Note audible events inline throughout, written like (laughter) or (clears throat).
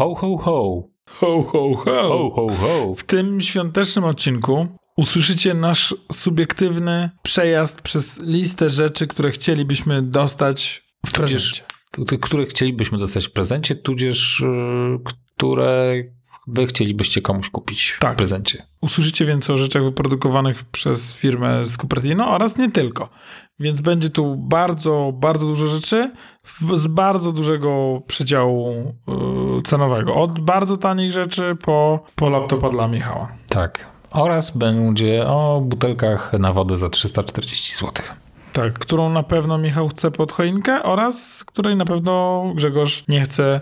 Ho, ho, ho. Ho, ho, ho. Ho, ho, ho. W tym świątecznym odcinku usłyszycie nasz subiektywny przejazd przez listę rzeczy, które chcielibyśmy dostać w prezencie. Te, które chcielibyśmy dostać w prezencie, tudzież y, które wy chcielibyście komuś kupić Tak. w prezencie. Usłyszycie więc o rzeczach wyprodukowanych przez firmę z Cupertino oraz nie tylko. Więc będzie tu bardzo, bardzo dużo rzeczy z bardzo dużego przedziału yy, cenowego. Od bardzo tanich rzeczy po, po laptopa dla Michała. Tak. Oraz będzie o butelkach na wodę za 340 zł. Tak, którą na pewno Michał chce pod choinkę oraz której na pewno Grzegorz nie chce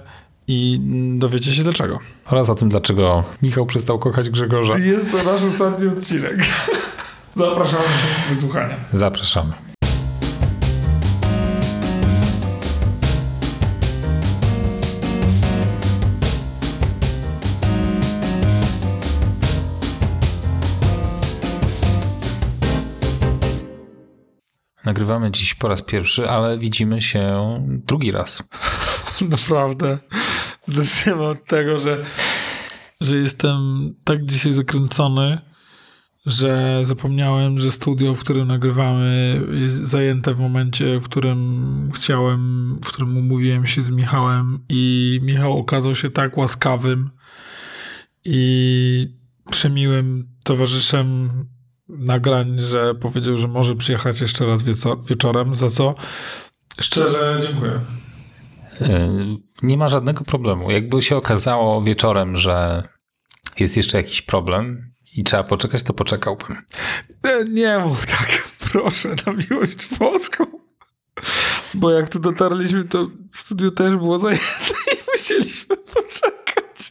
i dowiecie się dlaczego. Oraz o tym, dlaczego Michał przestał kochać Grzegorza. Jest to nasz ostatni odcinek. Zapraszamy do wysłuchania. Zapraszamy. Nagrywamy dziś po raz pierwszy, ale widzimy się drugi raz. Naprawdę. Zaczniemy od tego, że, że jestem tak dzisiaj zakręcony, że zapomniałem, że studio, w którym nagrywamy, jest zajęte w momencie, w którym chciałem, w którym umówiłem się z Michałem i Michał okazał się tak łaskawym i przemiłym towarzyszem nagrań, że powiedział, że może przyjechać jeszcze raz wieczorem, za co szczerze dziękuję. Yy, Nie ma żadnego problemu. Jakby się okazało wieczorem, że jest jeszcze jakiś problem i trzeba poczekać, to poczekałbym. E, Nie mów tak, (laughs) proszę, na miłość boską. Bo jak tu dotarliśmy, to w studiu też było zajęte (laughs) i musieliśmy poczekać.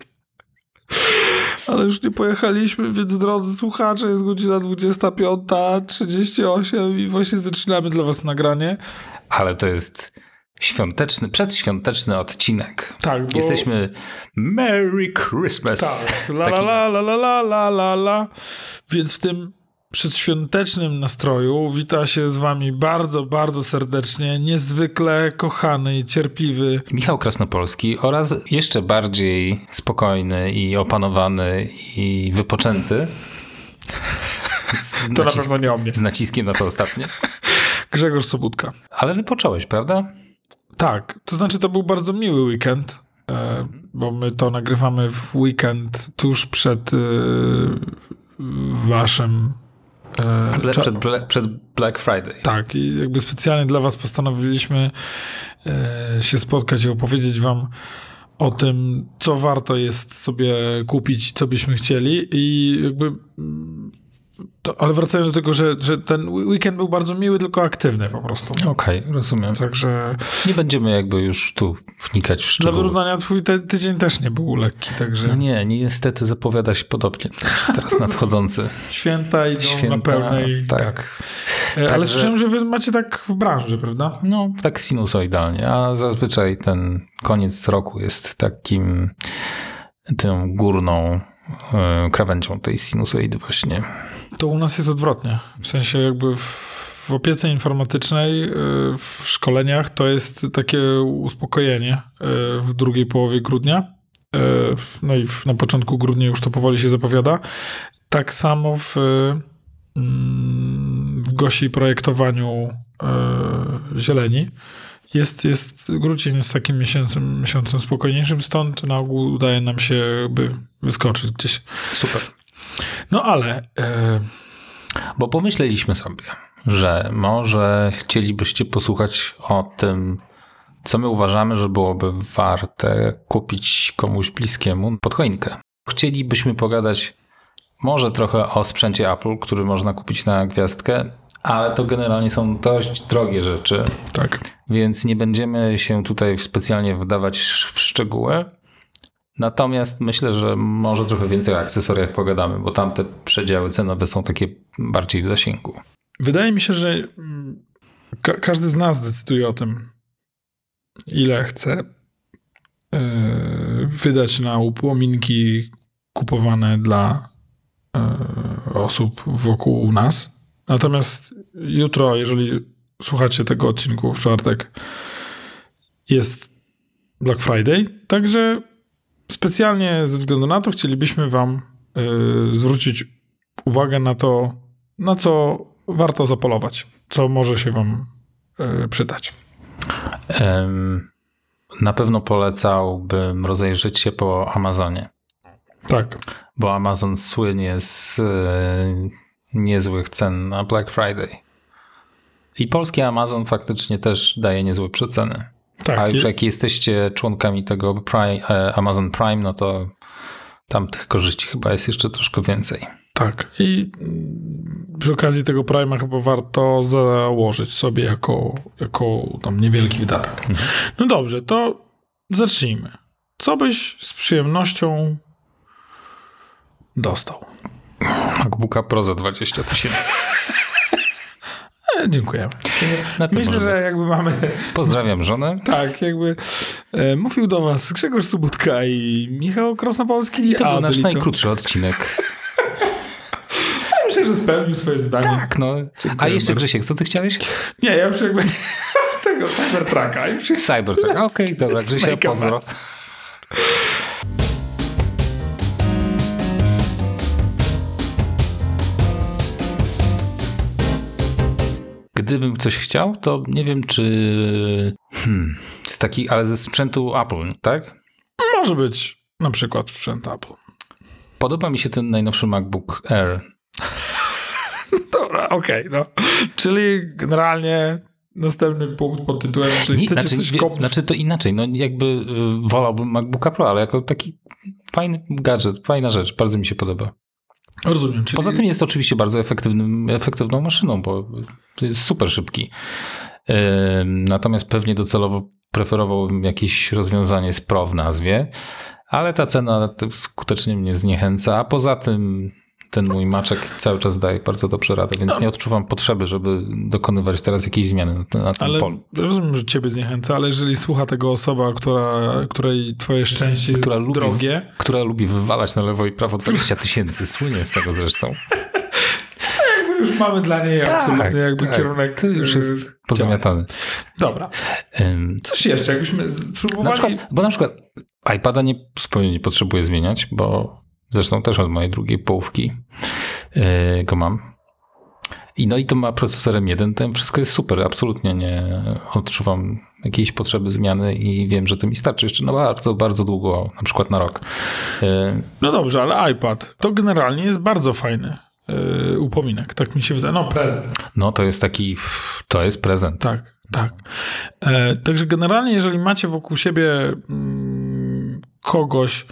Ale już nie pojechaliśmy, więc drodzy słuchacze, jest godzina 25.38 i właśnie zaczynamy dla was nagranie. Ale to jest świąteczny, przedświąteczny odcinek. Tak, bo... Jesteśmy Merry Christmas. Tak, la la la la la la la la. Więc w tym przedświątecznym nastroju wita się z wami bardzo, bardzo serdecznie, niezwykle kochany i cierpliwy Michał Krasnopolski oraz jeszcze bardziej spokojny i opanowany i wypoczęty. Z, To na nacis- pewno nie o mnie. z naciskiem na to ostatnie. Grzegorz Sobutka. Ale wypocząłeś, prawda? Tak, to znaczy to był bardzo miły weekend, e, bo my to nagrywamy w weekend tuż przed e, waszym... e, Ble- przed, przed Black Friday. Tak, i jakby specjalnie dla was postanowiliśmy się spotkać i opowiedzieć wam o tym, co warto jest sobie kupić, co byśmy chcieli i jakby... To, ale wracając do tego, że, że ten weekend był bardzo miły, tylko aktywny po prostu. Okej, rozumiem. Także Nie będziemy jakby już tu wnikać w dla szczegóły. wyrównania twój te, tydzień też nie był lekki, także No nie, niestety zapowiada się podobnie. Teraz (laughs) nadchodzący. święta idą Święta, na pełnej. tak. E, Ale Także- słyszałem, że wy macie tak w branży, prawda? No, tak sinusoidalnie, a zazwyczaj ten koniec roku jest takim tą górną e, krawędzią tej sinusoidy właśnie. To u nas jest odwrotnie. W sensie jakby w, opiece informatycznej, y, w szkoleniach to jest takie uspokojenie y, w drugiej połowie grudnia. Y, No i na początku grudnia już to powoli się zapowiada. Tak samo w, mm, w gości projektowaniu zieleni. Jest, jest, grudzień jest takim miesiącem, miesiącem spokojniejszym, stąd na ogół udaje nam się jakby wyskoczyć gdzieś. Super. No ale... y, Bo pomyśleliśmy sobie, że może chcielibyście posłuchać o tym, co my uważamy, że byłoby warte kupić komuś bliskiemu pod choinkę. Chcielibyśmy pogadać może trochę o sprzęcie Apple, który można kupić na gwiazdkę, ale to generalnie są dość drogie rzeczy, tak. więc nie będziemy się tutaj specjalnie wdawać w szczegóły. Natomiast myślę, że może trochę więcej o akcesoriach pogadamy, bo tamte przedziały cenowe są takie bardziej w zasięgu. Wydaje mi się, że mm, ka- każdy z nas decyduje o tym, ile chce yy, wydać na upominki kupowane dla yy, osób wokół nas. Natomiast jutro, jeżeli słuchacie tego odcinku w czwartek, jest Black Friday, także specjalnie ze względu na to chcielibyśmy Wam y, zwrócić uwagę na to, na co warto zapolować, co może się Wam y, przydać. Na pewno polecałbym rozejrzeć się po Amazonie, Tak. bo Amazon słynie z e, niezłych cen na Black Friday. I polski Amazon faktycznie też daje niezłe przeceny. Tak. A już jak jesteście członkami tego Prime, Amazon Prime, no to tam tych korzyści chyba jest jeszcze troszkę więcej. Tak. I przy okazji tego Prima chyba warto założyć sobie jako, jako tam niewielki wydatek. No dobrze, to zacznijmy. Co byś z przyjemnością dostał? MacBooka Pro za 20 tysięcy. (laughs) Tym Myślę, że jakby mamy... Pozdrawiam żonę. Tak, jakby e, mówił do was Grzegorz Subutka i Michał Krasnopolski. I to był nasz najkrótszy odcinek. (laughs) Myślę, że spełnił swoje zdanie. Tak, no. A jeszcze Grzesiek, co ty chciałeś? Nie, ja już jakby (laughs) tego Cybertrucka. Już. Cybertruck. Okej, dobra, Let's Grzesia, pozdro. Gdybym coś chciał, to nie wiem, czy... Hmm, z taki, ale ze sprzętu Apple, tak? Może być na przykład sprzęt Apple. Podoba mi się ten najnowszy MacBook Air. (laughs) Dobra, okej, no. Czyli generalnie następny punkt pod tytułem, czyli Nie, znaczy, coś kopnąć. znaczy to inaczej, no jakby y, wolałbym MacBooka Pro, ale jako taki fajny gadżet, fajna rzecz, bardzo mi się podoba. Rozumiem, czyli... Poza tym jest oczywiście bardzo efektywnym, efektywną maszyną, bo jest super szybki. Natomiast pewnie docelowo preferowałbym jakieś rozwiązanie z Pro w nazwie, ale ta cena skutecznie mnie zniechęca, a poza tym ten mój maczek cały czas daje bardzo dobrze radę, więc nie odczuwam potrzeby, żeby dokonywać teraz jakiejś zmiany na, na tym Ale polu. rozumiem, że ciebie zniechęca, ale jeżeli słucha tego osoba, która, której twoje szczęście jest Która lubi- drogie, Która lubi wywalać na lewo i prawo 20 tysięcy, słynie z tego zresztą. (laughs) już mamy dla niej absolutnie jakby tak, kierunek. To już jest działań. pozamiatane. Dobra. Ym, Coś jeszcze, jakbyśmy Na spróbowali... przykład, bo na przykład iPada nie, zupełnie nie potrzebuję zmieniać, bo zresztą też od mojej drugiej połówki yy, go mam. I no i to ma procesor M1, to wszystko jest super, absolutnie nie odczuwam jakiejś potrzeby zmiany i wiem, że to mi starczy jeszcze na bardzo, bardzo długo, na przykład na rok. Yy, No dobrze, ale iPad to generalnie jest bardzo fajny y, upominek, tak mi się wydaje. No prezent. No to jest taki, to jest prezent. Tak, tak. E, także generalnie, jeżeli macie wokół siebie mm, kogoś,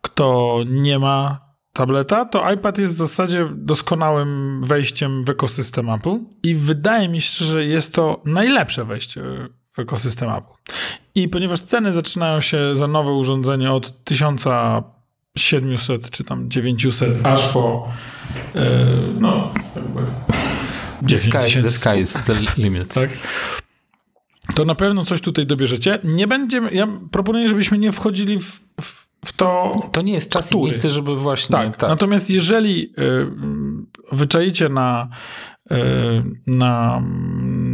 kto nie ma tableta, to iPad jest w zasadzie doskonałym wejściem w ekosystem Apple i wydaje mi się, że jest to najlepsze wejście w ekosystem Apple. I ponieważ ceny zaczynają się za nowe urządzenie od 1700 czy tam 900 aż po e, no jakby The 10 sky, the sky is the limit. tak? To na pewno coś tutaj dobierzecie. Nie będziemy, ja proponuję, żebyśmy nie wchodzili w, w, w to. To nie jest czas Który? i miejsce, żeby właśnie... Tak. tak. Natomiast jeżeli y, wyczaicie na, y, na,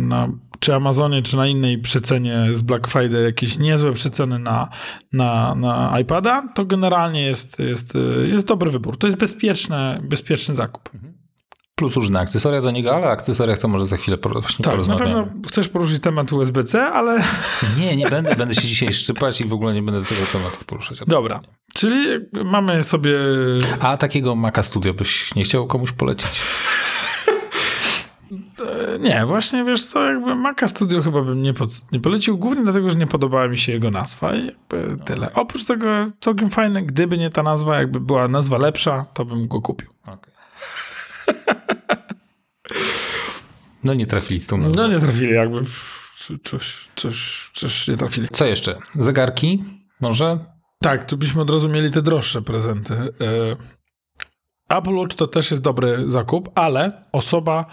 na czy Amazonie, czy na innej przecenie z Black Friday jakieś niezłe przeceny na, na, na iPada, to generalnie jest, jest, y, jest dobry wybór. To jest bezpieczny, bezpieczny zakup. Plus różne akcesoria do niego, ale o akcesoriach to może za chwilę właśnie Tak, na porozmawiamy. pewno chcesz poruszyć temat USB-C, ale (laughs) Nie, nie będę. Będę się dzisiaj szczypać i w ogóle nie będę tego tematu poruszać. Dobra, czyli mamy sobie. A takiego Maca Studio byś nie chciał komuś polecić? e, Nie, właśnie wiesz co, jakby Maca Studio chyba bym nie, po, nie polecił, głównie dlatego, że nie podobała mi się jego nazwa i jakby tyle. Oprócz tego całkiem fajne, gdyby nie ta nazwa, jakby była nazwa lepsza, to bym go kupił. Okej. No nie trafili z tą nazwą. No nie trafili, jakby coś, coś, coś nie trafili. Co jeszcze? Zegarki? Może? Tak, tu byśmy od razu mieli te droższe prezenty. E, Apple Watch to też jest dobry zakup, ale osoba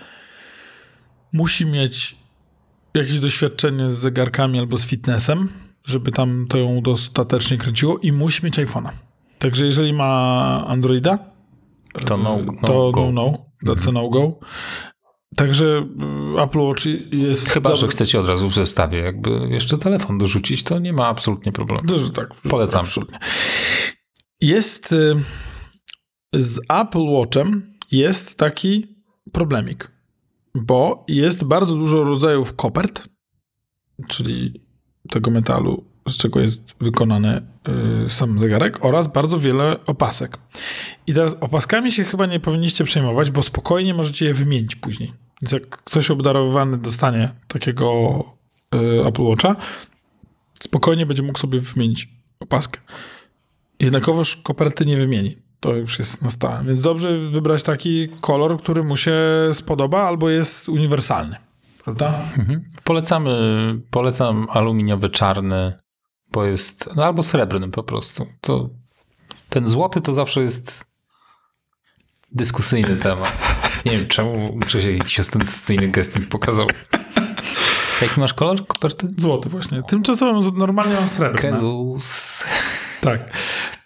musi mieć jakieś doświadczenie z zegarkami albo z fitnessem, żeby tam to ją dostatecznie kręciło i musi mieć iPhone'a. Także jeżeli ma Androida, To no, no to go. no, no, that's a no go. Także y, Apple Watch jest Chyba, dobry. że chcecie od razu w zestawie jakby jeszcze telefon dorzucić, to nie ma absolutnie problemu. Dużo, tak. Polecam. Absolutnie. jest y, z Apple Watchem jest taki problemik, bo jest bardzo dużo rodzajów kopert, czyli tego metalu, z czego jest wykonany y, sam zegarek, oraz bardzo wiele opasek. I teraz opaskami się chyba nie powinniście przejmować, bo spokojnie możecie je wymienić później. Więc jak ktoś obdarowany dostanie takiego y, Apple Watcha, spokojnie będzie mógł sobie wymienić opaskę. Jednakowoż koperty nie wymieni. To już jest na stałe. Więc dobrze wybrać taki kolor, który mu się spodoba albo jest uniwersalny. Prawda? Mhm. Polecamy, polecam aluminiowy czarny, bo jest, no albo srebrny po prostu. To, ten złoty to zawsze jest dyskusyjny temat. Nie wiem, czemu Grzesiek jakiś ostentacyjny gest mi pokazał. Jaki masz kolor koperty? Złoty właśnie. Tymczasowo normalnie mam srebrny. Krezus. Tak.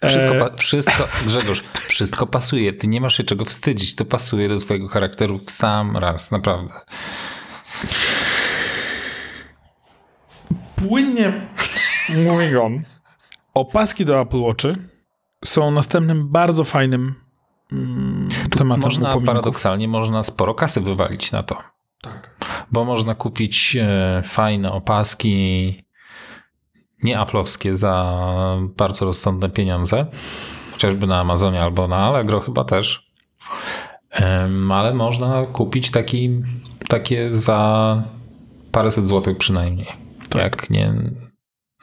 Wszystko, E, pa- wszystko, Grzegorz, wszystko pasuje. Ty nie masz się czego wstydzić. To pasuje do twojego charakteru w sam raz, naprawdę. Płynnie moving on. Opaski do Apple Watchy są następnym bardzo fajnym mm, tematem Można, upominków. paradoksalnie, można sporo kasy wywalić na to. Tak. Bo można kupić e, fajne opaski, nie aplowskie, za bardzo rozsądne pieniądze. Chociażby na Amazonie albo na Allegro chyba też. Em, ale można kupić taki, takie za paręset złotych przynajmniej. Jak nie,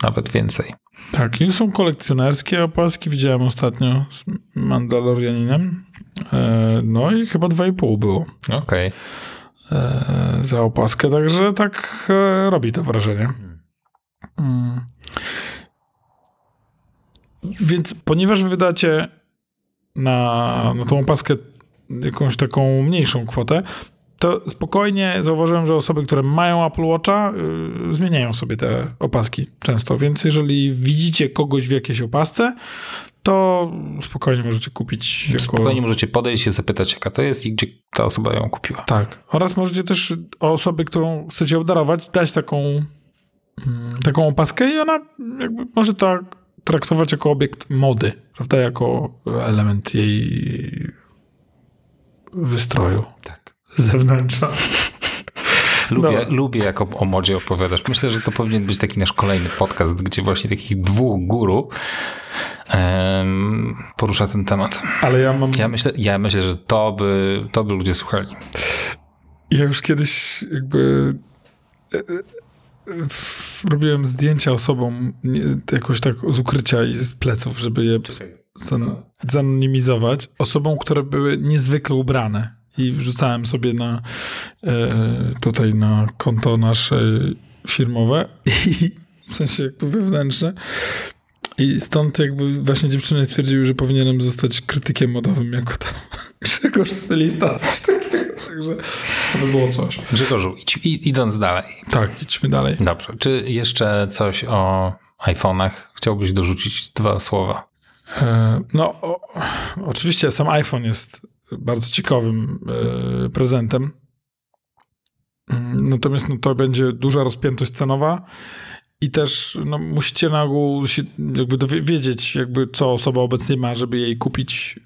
nawet więcej. Tak, i są kolekcjonerskie opaski. Widziałem ostatnio z Mandalorianinem. E, no i chyba 2,5 było Okej. e, za opaskę, także tak e, robi to wrażenie. Mm. Więc ponieważ wydacie na, na tą opaskę jakąś taką mniejszą kwotę, to spokojnie zauważyłem, że osoby, które mają Apple Watcha, y, zmieniają sobie te opaski często. Więc jeżeli widzicie kogoś w jakiejś opasce, to spokojnie możecie kupić jako... Spokojnie możecie podejść i się zapytać, jaka to jest i gdzie ta osoba ją kupiła. Tak. Oraz możecie też osobie, którą chcecie obdarować, dać taką, mm, taką opaskę i ona jakby może to traktować jako obiekt mody, prawda? Jako element jej wystroju. Tak. Zewnętrza. Lubię, No. lubię jak o, o modzie opowiadasz. Myślę, że to powinien być taki nasz kolejny podcast, gdzie właśnie takich dwóch guru em, porusza ten temat. Ale ja mam... Ja myślę, ja myślę że to by, to by ludzie słuchali. Ja już kiedyś jakby e, e, robiłem zdjęcia osobom jakoś tak z ukrycia i z pleców, żeby je zan, zanonimizować. Osobom, które były niezwykle ubrane. I wrzucałem sobie na e, tutaj na konto nasze firmowe i (laughs) w sensie jakby wewnętrzne. I stąd jakby właśnie dziewczyny stwierdziły, że powinienem zostać krytykiem modowym jako tam (laughs) Grzegorz stylista, coś takiego. Także to by było coś. Grzegorzu, idź, idąc dalej. Tak, idźmy dalej. Dobrze. Czy jeszcze coś o iPhone'ach? Chciałbyś dorzucić dwa słowa? E, No, o, oczywiście sam iPhone jest bardzo ciekawym e, prezentem. Mm, Natomiast no, to będzie duża rozpiętość cenowa i też no, musicie na ogół się, jakby dowie- wiedzieć, jakby co osoba obecnie ma, żeby jej kupić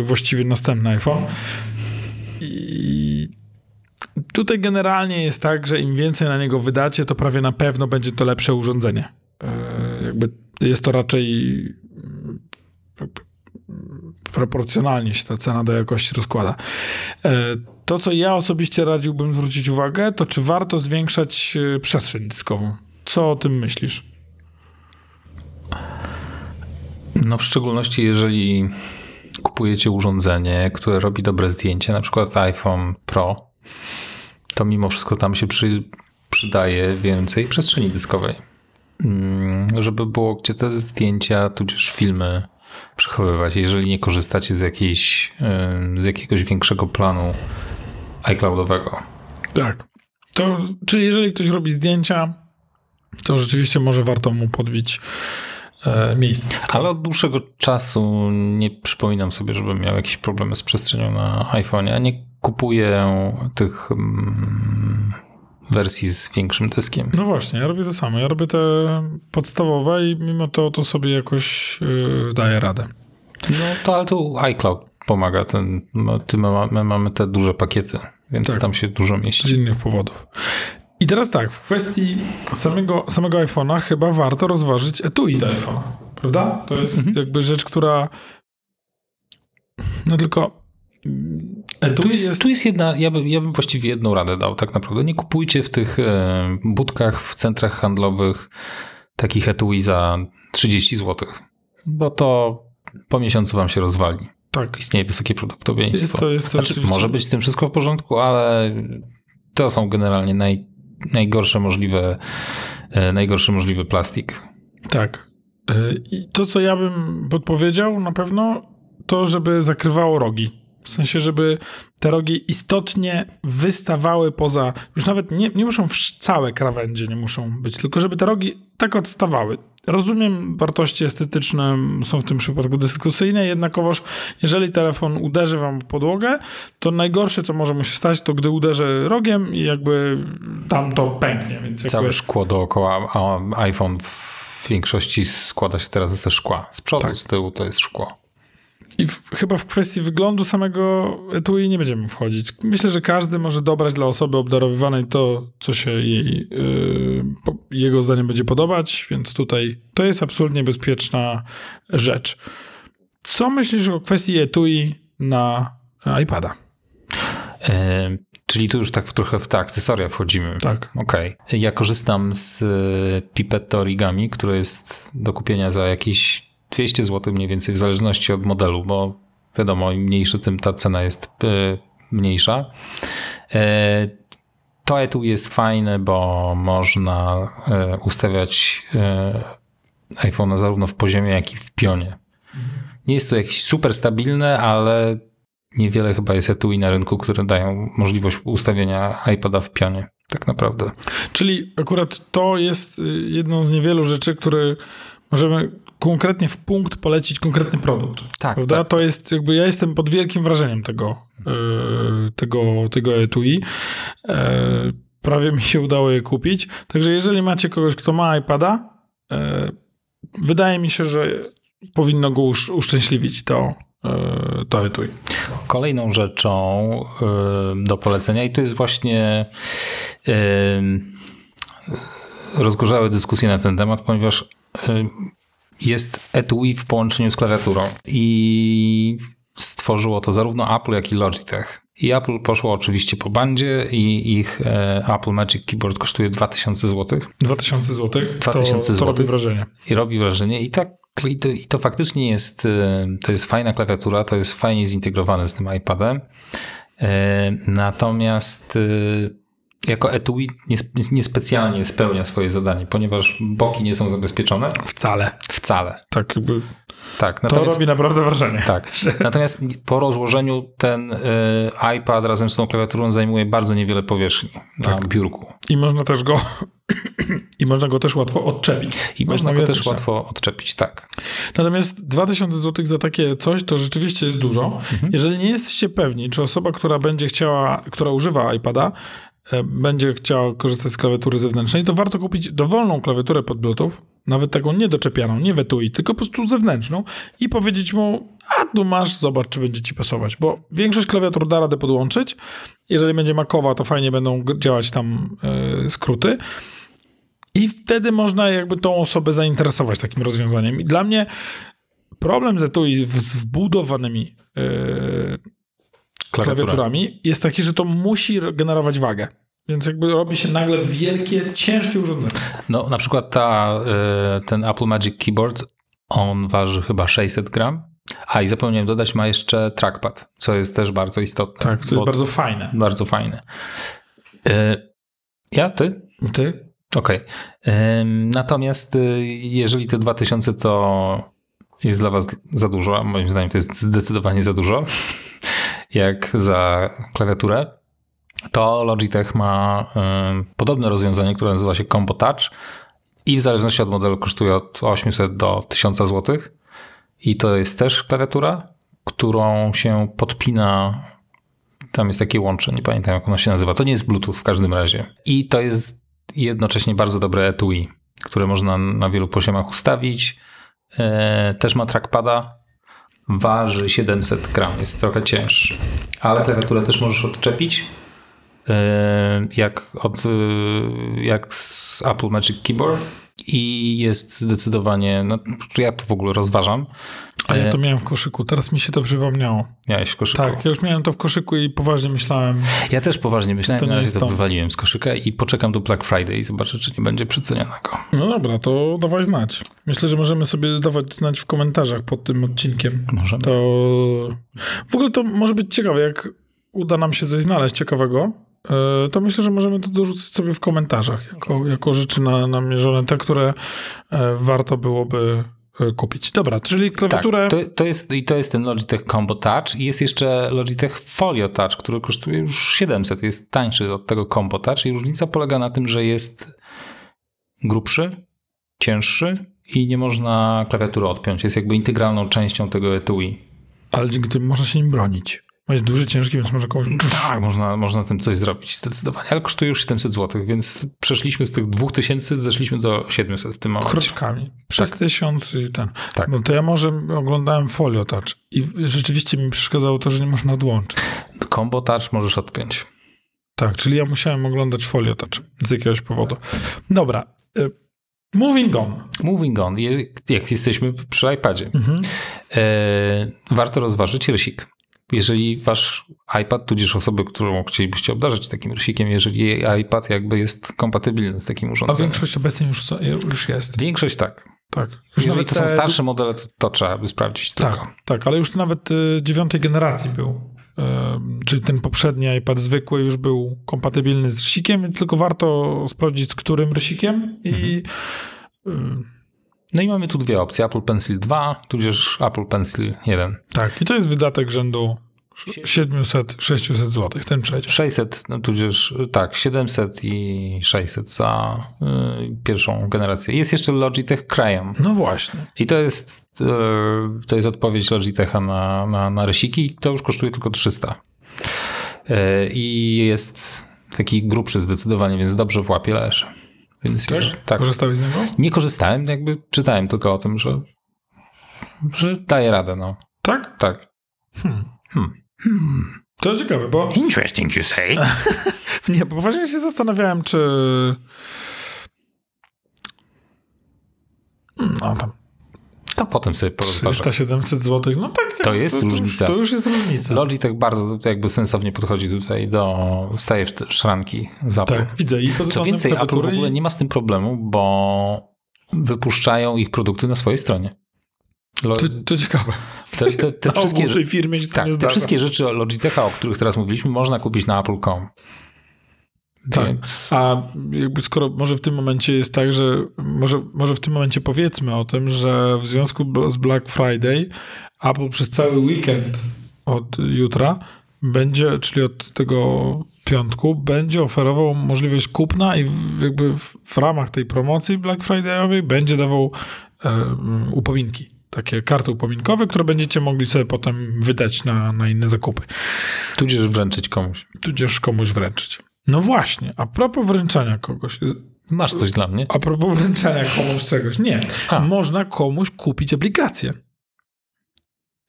e, właściwie następny iPhone. I tutaj generalnie jest tak, że im więcej na niego wydacie, to prawie na pewno będzie to lepsze urządzenie. E, Jakby jest to raczej mm, proporcjonalnie się ta cena do jakości rozkłada. E, To, co ja osobiście radziłbym zwrócić uwagę, to czy warto zwiększać e, przestrzeń dyskową. Co o tym myślisz? No w szczególności jeżeli kupujecie urządzenie, które robi dobre zdjęcia, na przykład iPhone Pro, to mimo wszystko tam się przy, przydaje więcej przestrzeni dyskowej. Mm, Żeby było gdzie te zdjęcia, tudzież filmy przechowywać. Jeżeli nie korzystacie z, jakiejś, z jakiegoś większego planu iCloudowego. Tak. To, czy jeżeli ktoś robi zdjęcia, to rzeczywiście może warto mu podbić e, miejsce. Ale od dłuższego czasu nie przypominam sobie, żebym miał jakieś problemy z przestrzenią na iPhone'ie. Nie kupuję tych mm, wersji z większym dyskiem. No właśnie, ja robię to samo. Ja robię te podstawowe i mimo to to sobie jakoś yy, daję radę. No to ale tu iCloud pomaga. Ten, no, ty, my, my mamy te duże pakiety, więc Tak. tam się dużo z mieści. innych powodów. I teraz tak, w kwestii samego, samego iPhone'a chyba warto rozważyć etui do iPhone'a, prawda? To jest Mhm. jakby rzecz, która no tylko Tu jest, jest, tu jest jedna, ja bym, ja bym właściwie jedną radę dał tak naprawdę. Nie kupujcie w tych e, budkach, w centrach handlowych takich etui za 30 zł, bo to po miesiącu wam się rozwali. tak, Istnieje wysokie jest prawdopodobieństwo. to, jest to Znaczy, może być z tym wszystko w porządku, ale to są generalnie naj, najgorsze możliwe, e, najgorszy możliwy plastik. Tak. Y, I to, co ja bym podpowiedział na pewno, to żeby zakrywało rogi. W sensie, żeby te rogi istotnie wystawały poza, już nawet nie, nie muszą całe krawędzie, nie muszą być, tylko żeby te rogi tak odstawały. Rozumiem, wartości estetyczne są w tym przypadku dyskusyjne, jednakowoż jeżeli telefon uderzy wam w podłogę, to najgorsze, co może mu się stać, to gdy uderzy rogiem i jakby tam to pęknie. Więc jakby... Całe szkło dookoła, a iPhone w większości składa się teraz ze szkła. Z przodu, Tak. z tyłu to jest szkło. I w, chyba w kwestii wyglądu samego etui nie będziemy wchodzić. Myślę, że każdy może dobrać dla osoby obdarowywanej to, co się jej, yy, po, jego zdaniem będzie podobać, więc tutaj to jest absolutnie bezpieczna rzecz. Co myślisz o kwestii etui na iPada? E, czyli tu już tak trochę w te akcesoria wchodzimy. Tak. Okej. Ja korzystam z Pipetto Origami, które jest do kupienia za jakieś 200 zł mniej więcej, w zależności od modelu, bo wiadomo, im mniejszy, tym ta cena jest e, mniejsza. E, To etui jest fajne, bo można e, ustawiać iPhone'a zarówno w poziomie, jak i w pionie. Nie jest to jakieś super stabilne, ale niewiele chyba jest etui na rynku, które dają możliwość ustawienia iPada w pionie. Tak naprawdę. Czyli akurat to jest y, jedną z niewielu rzeczy, które możemy konkretnie w punkt polecić konkretny produkt. Tak, Prawda? tak. To jest jakby, ja jestem pod wielkim wrażeniem tego, y, tego, tego etui. E, prawie mi się udało je kupić. Także jeżeli macie kogoś, kto ma iPada, e, wydaje mi się, że powinno go usz, uszczęśliwić to, to etui. Kolejną rzeczą do polecenia, i tu jest właśnie rozgorzały dyskusje na ten temat, ponieważ jest etui w połączeniu z klawiaturą i stworzyło to zarówno Apple, jak i Logitech. I Apple poszło oczywiście po bandzie i ich e, Apple Magic Keyboard kosztuje 2000 zł 2000 zł. 2000 to, to robi wrażenie. i robi wrażenie. I, tak, i, to, I to faktycznie jest, e, to jest fajna klawiatura, to jest fajnie zintegrowane z tym iPadem. E, Natomiast jako etui nies- niespecjalnie spełnia swoje zadanie, ponieważ boki nie są zabezpieczone Wcale. wcale. Tak, jakby Tak, to robi naprawdę wrażenie. tak. (laughs) natomiast po rozłożeniu ten e, iPad razem z tą klawiaturą zajmuje bardzo niewiele powierzchni na Tak. biurku. I można też go (clears throat) i można go też łatwo odczepić. I można jest go też łatwo odczepić, tak. Natomiast 2000 zł za takie coś to rzeczywiście jest dużo. Mhm. Jeżeli nie jesteście pewni, czy osoba, która będzie chciała, która używa iPada, będzie chciała korzystać z klawiatury zewnętrznej, to warto kupić dowolną klawiaturę pod Bluetooth, nawet taką niedoczepianą, nie w etui, tylko po prostu zewnętrzną i powiedzieć mu, a tu masz, zobacz, czy będzie ci pasować, bo większość klawiatur da radę podłączyć. Jeżeli będzie makowa, to fajnie będą działać tam e, skróty. I wtedy można jakby tą osobę zainteresować takim rozwiązaniem. I dla mnie problem z etui z wbudowanymi yy, Klawiatura. klawiaturami jest taki, że to musi generować wagę. Więc jakby robi się nagle wielkie, ciężkie urządzenie. No, na przykład ta, y, ten Apple Magic Keyboard, on waży chyba 600 gram. A i zapomniałem dodać, ma jeszcze trackpad, co jest też bardzo istotne. Tak, bo- jest bardzo fajne. bardzo fajne. Y, Ja, ty? Ty? Okej. Ym, Natomiast y, jeżeli te 2000 to jest dla was za dużo, a moim zdaniem to jest zdecydowanie za dużo, jak za klawiaturę, to Logitech ma ym, podobne rozwiązanie, które nazywa się Combo Touch i w zależności od modelu kosztuje od 800 do 1000 zł. I to jest też klawiatura, którą się podpina tam jest takie łącze, nie pamiętam jak ono się nazywa. To nie jest Bluetooth w każdym razie. I to jest jednocześnie bardzo dobre etui, które można na wielu poziomach ustawić. E, też ma trackpada. Waży 700 gram, jest trochę cięższy. Ale klawiaturę też możesz odczepić, e, jak, od, e, jak z Apple Magic Keyboard i jest zdecydowanie, no ja to w ogóle rozważam. A ja to miałem w koszyku, teraz mi się to przypomniało. Miałeś w koszyku? Tak, ja już miałem to w koszyku i poważnie myślałem. Ja też poważnie myślałem, to na razie to, to wywaliłem z koszyka i poczekam do Black Friday i zobaczę, czy nie będzie przecenionego. No dobra, to dawaj znać. Myślę, że możemy sobie dawać znać w komentarzach pod tym odcinkiem. Możemy. To w ogóle to może być ciekawe, jak uda nam się coś znaleźć ciekawego, e, to myślę, że możemy to dorzucić sobie w komentarzach jako, jako rzeczy na, namierzone, te, które e, warto byłoby e, kupić. Dobra, czyli klawiaturę... Tak, to, to, jest, I to jest ten Logitech Combo Touch i jest jeszcze Logitech Folio Touch, który kosztuje już 700, jest tańszy od tego Combo Touch i różnica polega na tym, że jest grubszy, cięższy i nie można klawiatury odpiąć. Jest jakby integralną częścią tego etui. Ale dzięki tym można się nim bronić. Jest duży, ciężki, więc może komuś... Tak, można, można tym coś zrobić zdecydowanie, ale kosztuje już 700 zł, więc przeszliśmy z tych 2000, zeszliśmy do 700 w tym momencie. Kroczkami. Przez tak. tysiąc i ten. Tak. No to ja może oglądałem Folio Touch i rzeczywiście mi przeszkadzało to, że nie można odłączyć. Combo Touch możesz odpiąć. Tak, czyli ja musiałem oglądać Folio Touch z jakiegoś powodu. Dobra. Y, moving on. Moving on. Jak jesteśmy przy iPadzie, mhm. e, warto rozważyć rysik jeżeli wasz iPad, tudzież osoby, którą chcielibyście obdarzyć takim rysikiem, jeżeli iPad jakby jest kompatybilny z takim urządzeniem. A większość obecnie już, już jest. Większość tak. Tak. Już jeżeli to są starsze modele, to, to trzeba by sprawdzić tak, tylko. Tak, ale już nawet y, dziewiątej generacji był. Y, czyli ten poprzedni iPad zwykły już był kompatybilny z rysikiem, więc tylko warto sprawdzić z którym rysikiem i mhm. No i mamy tu dwie opcje, Apple Pencil 2, tudzież Apple Pencil 1. Tak, i to jest wydatek rzędu 700-600 zł, ten przejdzie. 600, no tudzież tak, 700 i 600 za y, pierwszą generację. Jest jeszcze Logitech Crayon. No właśnie. I to jest, y, to jest odpowiedź Logitecha na, na, na rysiki i to już kosztuje tylko 300. Y, I jest taki grubszy zdecydowanie, więc dobrze w łapie leży. Więc tak? tak. Korzystałeś z niego? Nie korzystałem, jakby czytałem tylko o tym, że, że daje radę, no. Tak? Tak. Hmm. Hmm. Hmm. To ciekawe, bo... Interesting you say. (laughs) nie, bo właśnie się zastanawiałem, czy... No tam to potem sobie porozważam. 300-700 zł, no tak. To jest to, różnica. To już jest różnica. Logitech bardzo jakby sensownie podchodzi tutaj do, staje w szranki z Apple. Tak, widzę. I Co więcej, Apple w ogóle nie ma z tym problemu, bo wypuszczają ich produkty na swojej stronie. Lo... To, to ciekawe. Te, te, (laughs) te wszystkie, firmie się tak, te wszystkie rzeczy Logitecha, o których teraz mówiliśmy, można kupić na apple.com. Tak. Więc... A jakby skoro może w tym momencie jest tak, że może, może w tym momencie powiedzmy o tym, że w związku z Black Friday Apple przez cały weekend od jutra będzie, czyli od tego piątku, będzie oferował możliwość kupna i jakby w, w ramach tej promocji Black Friday'owej będzie dawał e, upominki. Takie karty upominkowe, które będziecie mogli sobie potem wydać na, na inne zakupy. Tudzież wręczyć komuś. Tudzież komuś wręczyć. No właśnie, a propos wręczania kogoś. Masz coś dla mnie? A propos wręczania komuś czegoś. Nie. A. Można komuś kupić aplikację.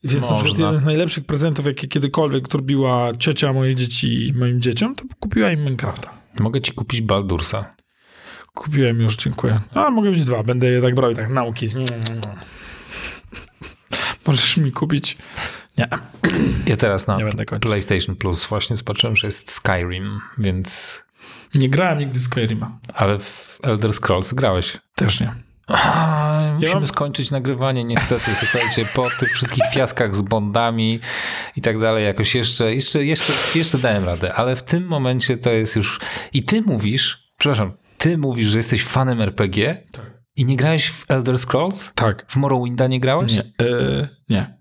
Więc Można. na przykład jeden z najlepszych prezentów, jakie kiedykolwiek zrobiła ciocia moich dzieci moim dzieciom, to kupiła im Minecrafta. Mogę ci kupić Baldursa. Kupiłem już, dziękuję. A mogę mieć dwa, będę je tak brał i tak nauki. Możesz mi kupić. Nie. Ja teraz na PlayStation Plus właśnie zobaczyłem, że jest Skyrim, więc. Nie grałem nigdy Skyrima. Ale w Elder Scrolls grałeś. Też nie. A, musimy ja mam... skończyć nagrywanie niestety, słuchajcie, po tych wszystkich fiaskach z bondami i tak dalej, jakoś jeszcze, jeszcze, jeszcze, jeszcze dałem radę, ale w tym momencie to jest już... I ty mówisz, przepraszam, ty mówisz, że jesteś fanem RPG? Tak. I nie grałeś w Elder Scrolls? Tak. W Morrowinda nie grałeś? Nie. Yy, nie.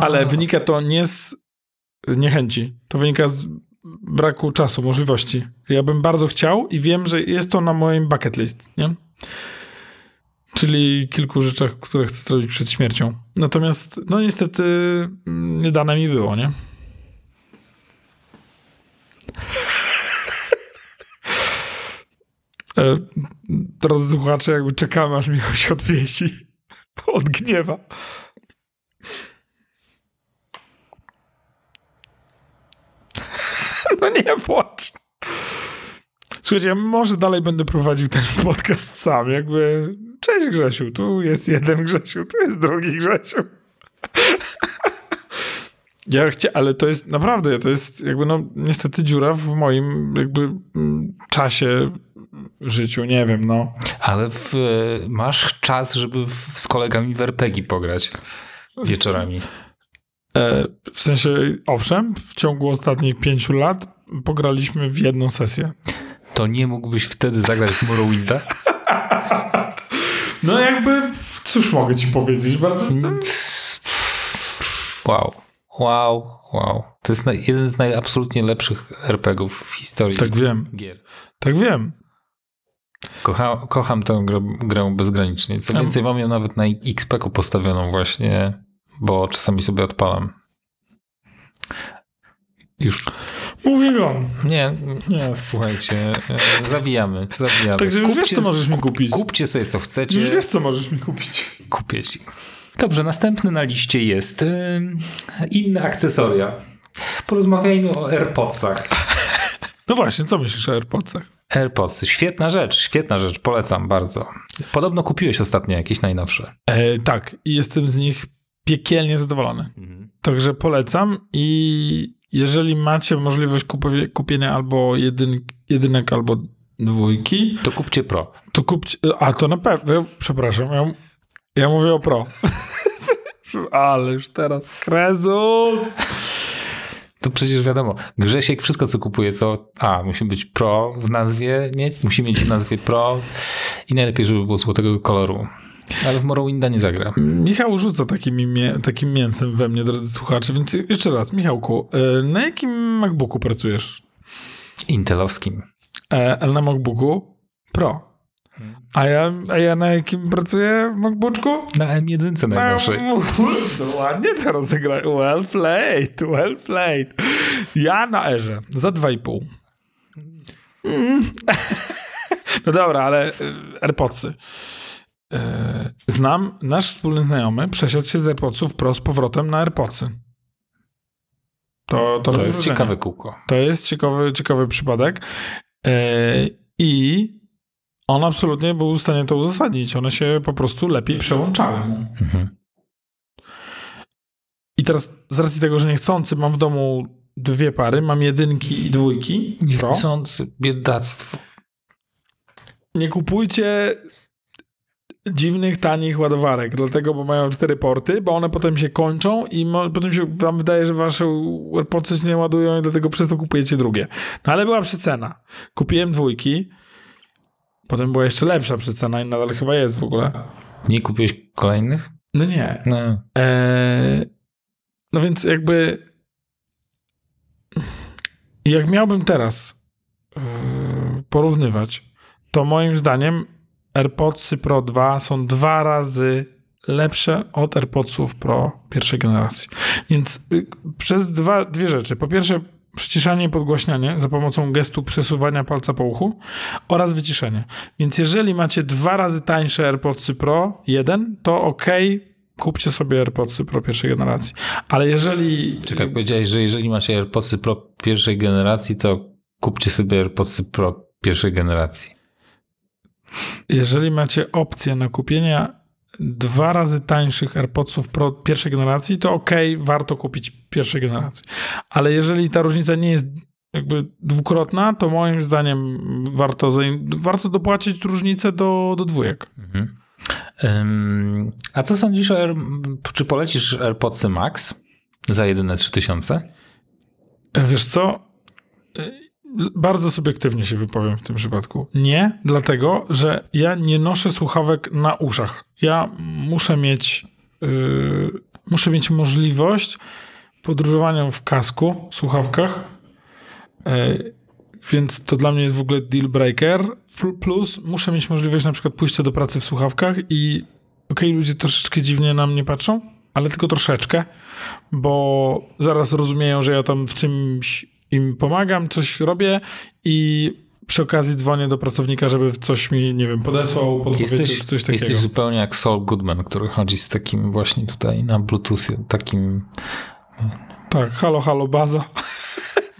Ale wynika to nie z niechęci. To wynika z braku czasu, możliwości. Ja bym bardzo chciał i wiem, że jest to na moim bucket list, nie? Czyli kilku rzeczach, które chcę zrobić przed śmiercią. Natomiast, no niestety, mm, nie dane mi było, nie? E, drodzy słuchacze, jakby czekamy, aż Michał się odwiesi (laughs) od gniewa. (laughs) No nie płacz. Słuchajcie, ja może dalej będę prowadził ten podcast sam, jakby cześć Grzesiu, tu jest jeden Grzesiu, tu jest drugi Grzesiu. (laughs) Ja chcę, ale to jest naprawdę, to jest jakby no niestety dziura w moim jakby mm, czasie życiu, nie wiem, no. Ale w, masz czas, żeby w, z kolegami w RPG pograć wieczorami. E, w sensie, owszem, w ciągu ostatnich pięciu lat pograliśmy w jedną sesję. To nie mógłbyś wtedy zagrać w Morrowinda? No jakby, cóż mogę ci powiedzieć, bardzo... Wow, wow, wow. To jest jeden z najabsolutnie lepszych RPGów w historii Tak wiem, gier. tak wiem. Kocha, kocham tę grę, grę bezgranicznie. Co więcej, mam ją nawet na XP-ku postawioną właśnie, bo czasami sobie odpalam. Już Mówi go. nie, nie, słuchajcie, e, zawijamy, zawijamy. Także już wiesz, co możesz mi kupić. Kupcie sobie, co chcecie. Już wiesz, co możesz mi kupić. Kupię ci. Dobrze, następny na liście jest y, inne akcesoria. Porozmawiajmy o AirPodsach. (laughs) No właśnie, co myślisz o AirPodsach? AirPodsy, świetna rzecz, świetna rzecz, polecam bardzo. Podobno kupiłeś ostatnio jakieś najnowsze. E, tak, i jestem z nich piekielnie zadowolony. Także polecam i jeżeli macie możliwość kupienia albo jedyn, jedynek, albo dwójki, To kupcie Pro. to kupcie... A, to na pewno... Przepraszam, ja, ja mówię o Pro. (laughs) Ale już teraz Krezus! To przecież wiadomo, Grzesiek wszystko co kupuje to a, musi być Pro w nazwie, nie? Musi mieć w nazwie Pro i najlepiej, żeby było złotego koloru. Ale w Morrowinda nie zagra. Michał rzuca takim, imię, takim mięsem we mnie, drodzy słuchacze, więc jeszcze raz, Michałku, e, na jakim MacBooku pracujesz? Intelowskim. E, ale na MacBooku Pro. A ja, a ja na jakim pracuję MacBooku? Na M1 najnowszej. To (laughs) ładnie to rozegrać. Well played, well played. Ja na Erze za 2,5. Mm. (laughs) No dobra, ale y, AirPodsy. Y, Znam, nasz wspólny znajomy przesiadł się z AirPodsów Pro z powrotem na AirPodsy. To, to, To jest ciekawe kółko. To jest ciekawy, ciekawy przypadek. E, I on absolutnie był w stanie to uzasadnić. One się po prostu lepiej przełączały mu. Mhm. I teraz z racji tego, że niechcący mam w domu dwie pary, mam jedynki i dwójki. Niechcący biedactwo. Nie kupujcie dziwnych, tanich ładowarek, dlatego, bo mają cztery porty, bo one potem się kończą i mo- potem się wam wydaje, że wasze AirPodsy się nie ładują i dlatego przez to kupujecie drugie. No ale była przecena. Kupiłem dwójki, potem była jeszcze lepsza przecena i nadal chyba jest w ogóle. Nie kupiłeś kolejnych? No nie. No. Eee, no więc jakby jak miałbym teraz eee, porównywać, to moim zdaniem AirPodsy Pro 2 są dwa razy lepsze od AirPodsów Pro pierwszej generacji. Więc y, przez dwa, dwie rzeczy. Po pierwsze przyciszanie i podgłaśnianie za pomocą gestu przesuwania palca po uchu oraz wyciszenie. Więc jeżeli macie dwa razy tańsze AirPodsy Pro 1, to ok, kupcie sobie AirPodsy Pro pierwszej generacji. Ale jeżeli... Czekaj, powiedziałeś, że jeżeli macie AirPodsy Pro pierwszej generacji, to kupcie sobie AirPodsy Pro pierwszej generacji. Jeżeli macie opcję na kupienie dwa razy tańszych AirPodsów Pro pierwszej generacji, to ok, warto kupić pierwszej generacji. Ale jeżeli ta różnica nie jest jakby dwukrotna, to moim zdaniem warto, warto dopłacić różnicę do, do dwójek. Mhm. Ym, a co sądzisz o Air... Czy polecisz AirPodsy Max za jedyne 3000? Wiesz co? Bardzo subiektywnie się wypowiem w tym przypadku. Nie, dlatego, że ja nie noszę słuchawek na uszach. Ja muszę mieć, yy, muszę mieć możliwość podróżowania w kasku, słuchawkach. Yy, więc to dla mnie jest w ogóle deal breaker. Pl- Plus muszę mieć możliwość na przykład pójścia do pracy w słuchawkach i okej, ludzie troszeczkę dziwnie na mnie patrzą, ale tylko troszeczkę, bo zaraz rozumieją, że ja tam w czymś im pomagam, coś robię i przy okazji dzwonię do pracownika, żeby coś mi, nie wiem, podesłał, podpowiedział, Jesteś, coś takiego. jesteś zupełnie jak Saul Goodman, który chodzi z takim właśnie tutaj na Bluetooth, takim... Tak, halo, halo, baza.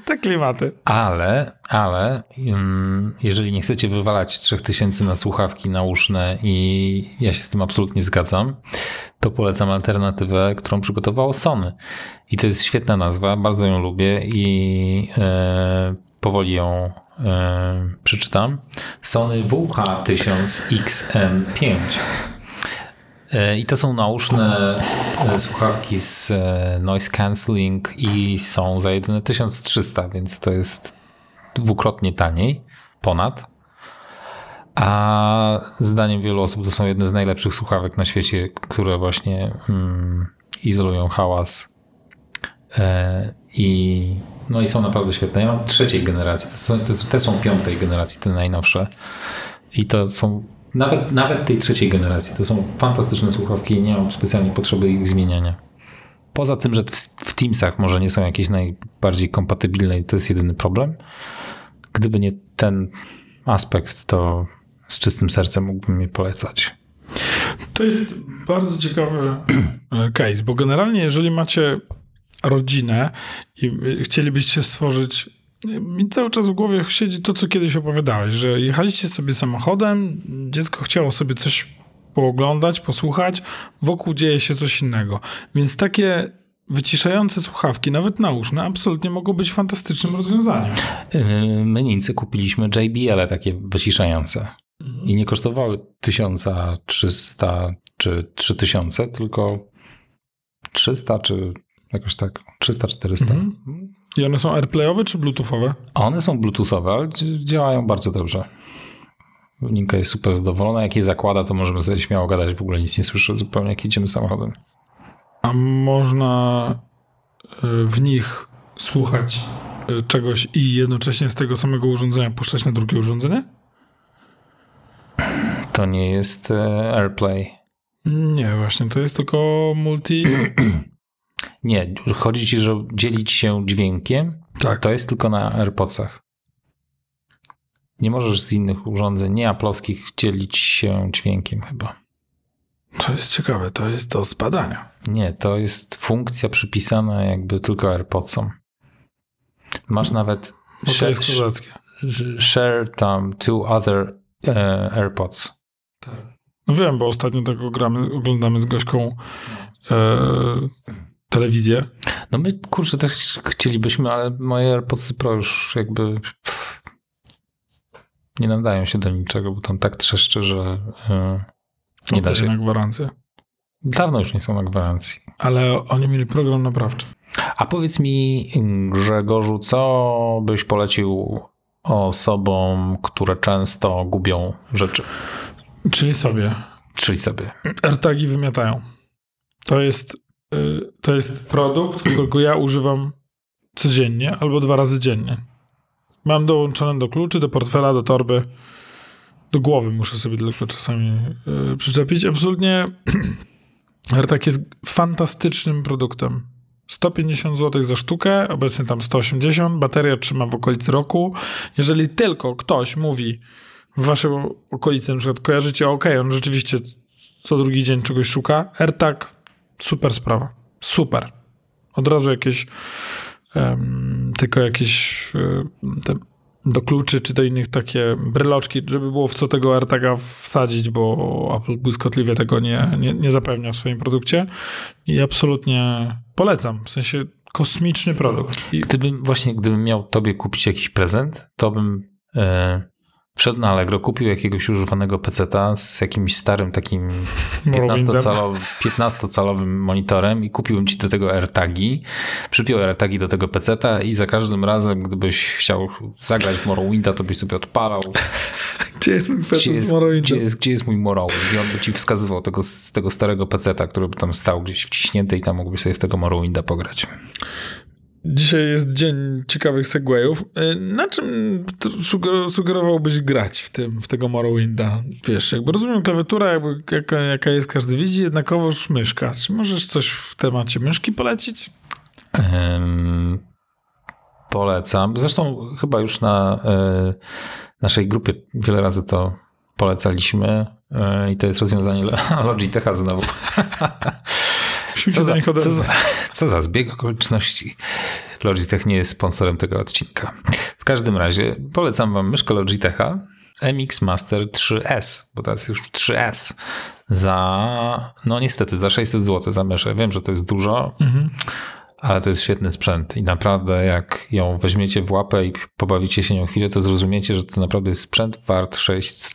Te klimaty. Ale, ale um, jeżeli nie chcecie wywalać 3000 na słuchawki nauszne i ja się z tym absolutnie zgadzam, to polecam alternatywę, którą przygotowało Sony. I to jest świetna nazwa, bardzo ją lubię i e, powoli ją e, przeczytam. Sony WH-1000XM5. E, I to są nauszne e, słuchawki z e, noise cancelling i są za jedyne 1300, więc to jest dwukrotnie taniej, ponad. A zdaniem wielu osób to są jedne z najlepszych słuchawek na świecie, które właśnie mm, izolują hałas i, no i są naprawdę świetne. Ja mam trzeciej generacji, te te są piątej generacji, te najnowsze. I to są nawet, nawet tej trzeciej generacji. To są fantastyczne słuchawki i nie mam specjalnie potrzeby ich zmieniania. Poza tym, że w, w Teamsach może nie są jakieś najbardziej kompatybilne i to jest jedyny problem. Gdyby nie ten aspekt, to z czystym sercem mógłbym je polecać. To jest bardzo ciekawy case, bo generalnie jeżeli macie rodzinę i chcielibyście stworzyć mi cały czas w głowie siedzi to, co kiedyś opowiadałeś, że jechaliście sobie samochodem, dziecko chciało sobie coś pooglądać, posłuchać, wokół dzieje się coś innego. Więc takie wyciszające słuchawki, nawet nauszne, absolutnie mogą być fantastycznym rozwiązaniem. Yy, my Niemcy kupiliśmy JBL takie wyciszające. I nie kosztowały 1300 czy 3000, tylko 300 czy jakoś tak, 300-400. Mhm. I one są AirPlayowe czy Bluetoothowe? One są Bluetoothowe, ale działają bardzo dobrze. Ninka jest super zadowolona. Jak je zakłada, to możemy sobie śmiało gadać. W ogóle nic nie słyszę zupełnie, jak jedziemy samochodem. A można y, w nich słuchać y, czegoś i jednocześnie z tego samego urządzenia puszczać na drugie urządzenie? To nie jest e, AirPlay. Nie, właśnie, to jest tylko multi. (clears throat) Nie, chodzi ci, że dzielić się dźwiękiem, tak. to jest tylko na AirPodsach. Nie możesz z innych urządzeń, nie aplowskich, dzielić się dźwiękiem chyba. To jest ciekawe, to jest do zbadania. Nie, to jest funkcja przypisana jakby tylko AirPodsom. Masz nawet Bo share, to jest share tam two other uh, AirPods. Tak. No wiem, bo ostatnio tego gramy, oglądamy z Gośką e, telewizję. No my, kurczę, też chcielibyśmy, ale moje AirPodsy Pro już jakby pff, nie nadają się do niczego, bo tam tak trzeszczy, że yy, nie da się. na gwarancję? Dawno już nie są na gwarancji. Ale oni mieli program naprawczy. A powiedz mi, Grzegorzu, co byś polecił osobom, które często gubią rzeczy? Czyli sobie. Czyli sobie. AirTagi wymiatają. To jest to jest produkt, którego ja używam codziennie albo dwa razy dziennie. Mam dołączone do kluczy, do portfela, do torby. Do głowy muszę sobie tylko czasami yy, przyczepić. Absolutnie (clears throat) AirTag jest fantastycznym produktem. 150 zł za sztukę, obecnie tam 180. Bateria trzyma w okolicy roku. Jeżeli tylko ktoś mówi w waszej okolicy, na przykład kojarzycie, ok, on rzeczywiście co drugi dzień czegoś szuka, AirTag Super sprawa. Super. Od razu jakieś um, tylko jakieś um, do kluczy czy do innych takie bryloczki, żeby było w co tego AirTaga wsadzić, bo Apple błyskotliwie tego nie, nie, nie zapewnia w swoim produkcie i absolutnie polecam. W sensie kosmiczny produkt. I... Gdybym właśnie, gdybym miał tobie kupić jakiś prezent, to bym e, Wszedł na Allegro, kupił jakiegoś używanego peceta z jakimś starym takim (laughs) 15-calowym 15 monitorem i kupił ci do tego AirTagi. Przypiął AirTagi do tego peceta i za każdym razem, gdybyś chciał zagrać w Morrowinda, to byś sobie odpalał. (laughs) Gdzie jest mój pecet gdzie z Morrowinda? Gdzie jest, gdzie jest mój Morrowind? I on by ci wskazywał tego, z tego starego peceta, który by tam stał gdzieś wciśnięty i tam mógłbyś sobie z tego Morrowinda pograć. Dzisiaj jest dzień ciekawych segwayów. Y, na czym sugerowałbyś grać w tym, w tego Morrowinda? Wiesz, jakby rozumiem klawiatura, jakby jaka, jaka jest, każdy widzi, jednakowoż myszka. Czy możesz coś w temacie myszki polecić? Um, polecam. Zresztą chyba już na y, naszej grupie wiele razy to polecaliśmy y, i to jest rozwiązanie (laughs) Logitecha znowu. (laughs) Co za, co, za, co za zbieg okoliczności. Logitech nie jest sponsorem tego odcinka. W każdym razie polecam wam myszkę Logitecha MX Master 3S, bo teraz już 3S za, no niestety, za 600 zł za myszę. Wiem, że to jest dużo, Mhm. ale to jest świetny sprzęt i naprawdę jak ją weźmiecie w łapę i pobawicie się nią chwilę, to zrozumiecie, że to naprawdę jest sprzęt wart 600.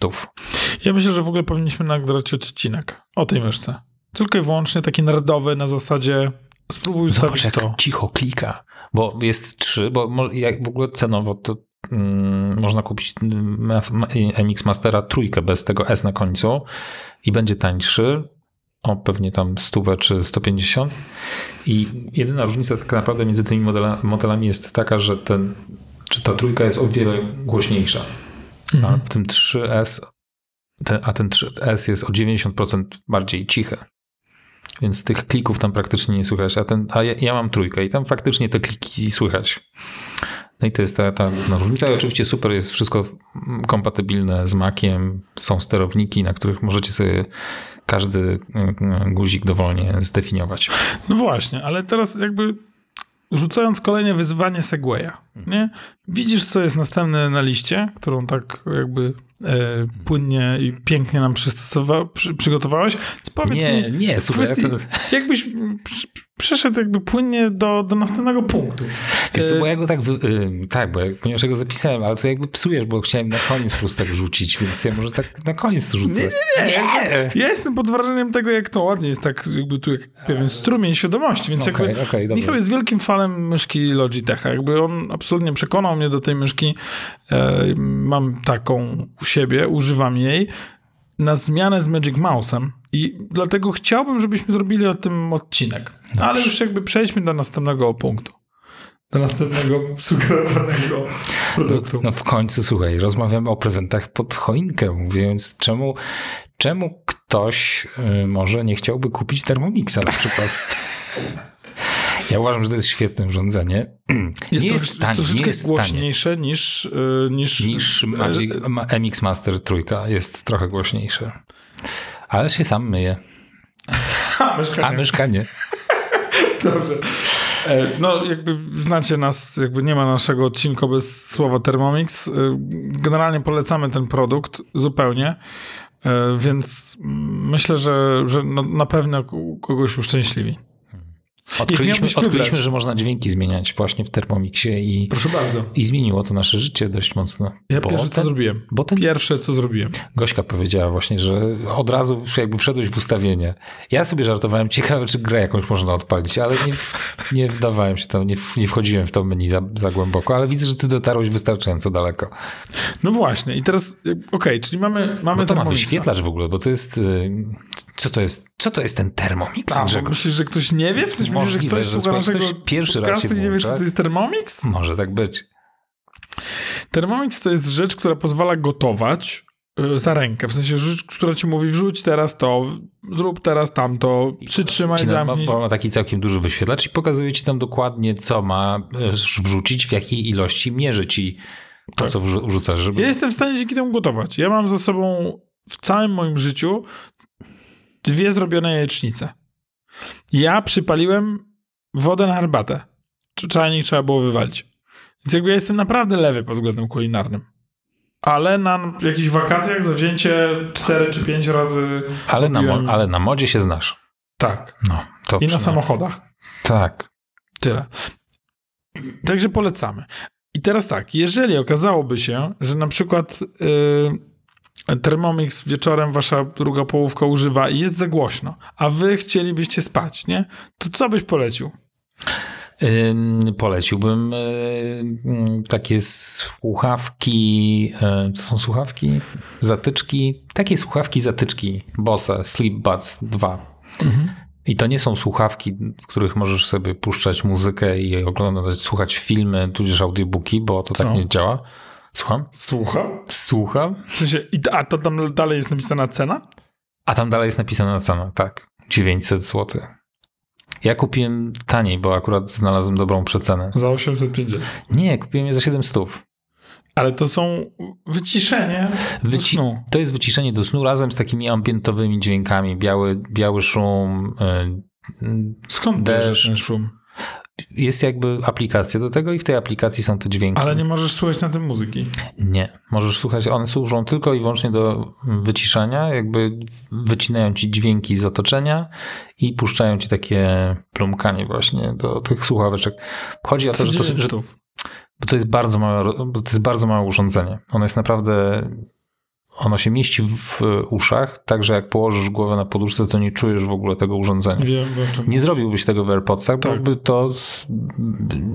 Ja myślę, że w ogóle powinniśmy nagrać odcinek o tej myszce. Tylko i wyłącznie taki nerdowy na zasadzie spróbuj Zobacz, ustawić jak to. cicho klika, bo jest trzy, bo jak w ogóle cenowo to mm, można kupić mm, MX Mastera trójkę bez tego S na końcu i będzie tańszy o pewnie tam 100 czy 150 i jedyna różnica tak naprawdę między tymi modela, modelami jest taka, że ten, czy ta trójka jest o wiele głośniejsza, a w tym 3S ten, a ten 3S jest o 90% bardziej cichy. Więc tych klików tam praktycznie nie słychać, a, ten, a ja, ja mam trójkę i tam faktycznie te kliki słychać. No i to jest ta, ta różnica. I oczywiście super jest wszystko mm, kompatybilne z Maciem. Są sterowniki, na których możecie sobie każdy mm, guzik dowolnie zdefiniować. No właśnie, ale teraz jakby rzucając kolejne wyzwanie Segwaya, nie? Widzisz, co jest następne na liście, którą tak jakby e, płynnie i pięknie nam przy, przygotowałeś. Powiedz Nie, mi, nie, słuchaj, kwestii, to- jakbyś przeszedł jakby płynnie do, do następnego punktu. Wiesz co, E, bo ja go tak, wy, y, tak, bo ja, ponieważ ja go zapisałem, ale to jakby psujesz, bo chciałem na koniec po prostu tak rzucić, więc ja może tak na koniec to rzucę. Nie, nie, nie. Ja jestem pod wrażeniem tego, jak to ładnie jest, tak jakby tu jak pewien strumień świadomości, więc Okej, jakby dobra. Michał jest wielkim fanem myszki Logitecha. Jakby on absolutnie przekonał mnie do tej myszki. E, mam taką u siebie, używam jej na zmianę z Magic Mouse'em i dlatego chciałbym, żebyśmy zrobili o tym odcinek. Ale już jakby przejdźmy do następnego punktu. Do następnego (laughs) sugerowanego produktu. No w końcu, słuchaj, rozmawiamy o prezentach pod choinkę, więc czemu, czemu ktoś y, może nie chciałby kupić Thermomixa na przykład? (laughs) Ja uważam, że to jest świetne urządzenie. (clears throat) Jest, nie trosz, jest tanie, troszeczkę nie jest tanie. głośniejsze niż, y, niż, Niż Magic, ma- MX Master trójka jest trochę głośniejsze. Ale się sam myje. (laughs) A, myszka A myszka nie. (laughs) Dobrze. E, No, jakby znacie nas, jakby nie ma naszego odcinka bez słowa Thermomix. E, Generalnie polecamy ten produkt zupełnie, e, więc myślę, że, że na pewno kogoś uszczęśliwi. Odkryliśmy, odkryliśmy że można dźwięki zmieniać właśnie w Thermomixie i, Proszę bardzo. i zmieniło to nasze życie dość mocno. Ja Bo pierwsze, co ten- zrobiłem. Bo ten Pierwsze, co zrobiłem. Gośka powiedziała właśnie, że od razu jakby wszedłeś w ustawienie. Ja sobie żartowałem, (laughs) ciekawe czy grę jakąś można odpalić, ale nie, nie wdawałem się tam, nie, nie wchodziłem w to menu za, za głęboko, ale widzę, że ty dotarłeś wystarczająco daleko. No właśnie, i teraz, e, okej, czyli mamy, mamy to ma wyświetlacz w ogóle, bo to jest, y, co to jest, co to jest ten Thermomix? A, bo Grzegorz? myślisz, że ktoś nie wie? W sensie myślisz, że Możliwe, ktoś że słucha naszego ktoś pierwszy raz się i nie wie, co włącza. to jest Thermomix? Może tak być. Thermomix to jest rzecz, która pozwala gotować y, za rękę. W sensie rzecz, która ci mówi wrzuć teraz to, zrób teraz tamto, przytrzymaj, ma, zamknij. bo ma taki całkiem duży wyświetlacz i pokazuje ci tam dokładnie, co ma y, wrzucić, w jakiej ilości mierzy ci to, Tak. co wrzu- wrzucasz, żeby Ja jestem w stanie dzięki temu gotować. Ja mam za sobą w całym moim życiu dwie zrobione jajecznice. Ja przypaliłem wodę na herbatę. Czy czajnik trzeba było wywalić. Więc jakby ja jestem naprawdę lewy pod względem kulinarnym. Ale na jakichś wakacjach zawzięcie 4 czy 5 razy Ale na, robiłem- mo- ale na modzie się znasz. tak. No, to I na samochodach. Tak. Tyle. Także polecamy. I teraz tak, jeżeli okazałoby się, że na przykład yy, Thermomix wieczorem wasza druga połówka używa i jest za głośno, a wy chcielibyście spać, nie? To co byś polecił? Ym, poleciłbym ym, takie słuchawki. y, Co są słuchawki? Zatyczki. Takie słuchawki, zatyczki. Bossa Sleep Buds 2. I to nie są słuchawki, w których możesz sobie puszczać muzykę i oglądać, słuchać filmy, tudzież audiobooki, bo to Co? tak nie działa. Słucham? Słucham? Słucham. W sensie, a to tam dalej jest napisana cena? A tam dalej jest napisana cena, tak. 900 zł. Ja kupiłem taniej, bo akurat znalazłem dobrą przecenę. Za 850. Nie, kupiłem je za 700. Ale to są wyciszenie Wyci- to jest wyciszenie do snu razem z takimi ambientowymi dźwiękami. Biały, biały szum. y, y, Skąd Deszcz. ten szum? Jest jakby aplikacja do tego i w tej aplikacji są te dźwięki. Ale nie możesz słuchać na tym muzyki. Nie, możesz słuchać, one służą tylko i wyłącznie do wyciszania, jakby wycinają ci dźwięki z otoczenia i puszczają ci takie plumkanie właśnie do tych słuchaweczek. Chodzi o to, że to, że, bo to jest bardzo małe, bo to jest bardzo małe urządzenie. Ono jest naprawdę ono się mieści w uszach, tak że jak położysz głowę na poduszce, to nie czujesz w ogóle tego urządzenia. Wiem, nie zrobiłbyś tego w AirPodsach, tak. bo by to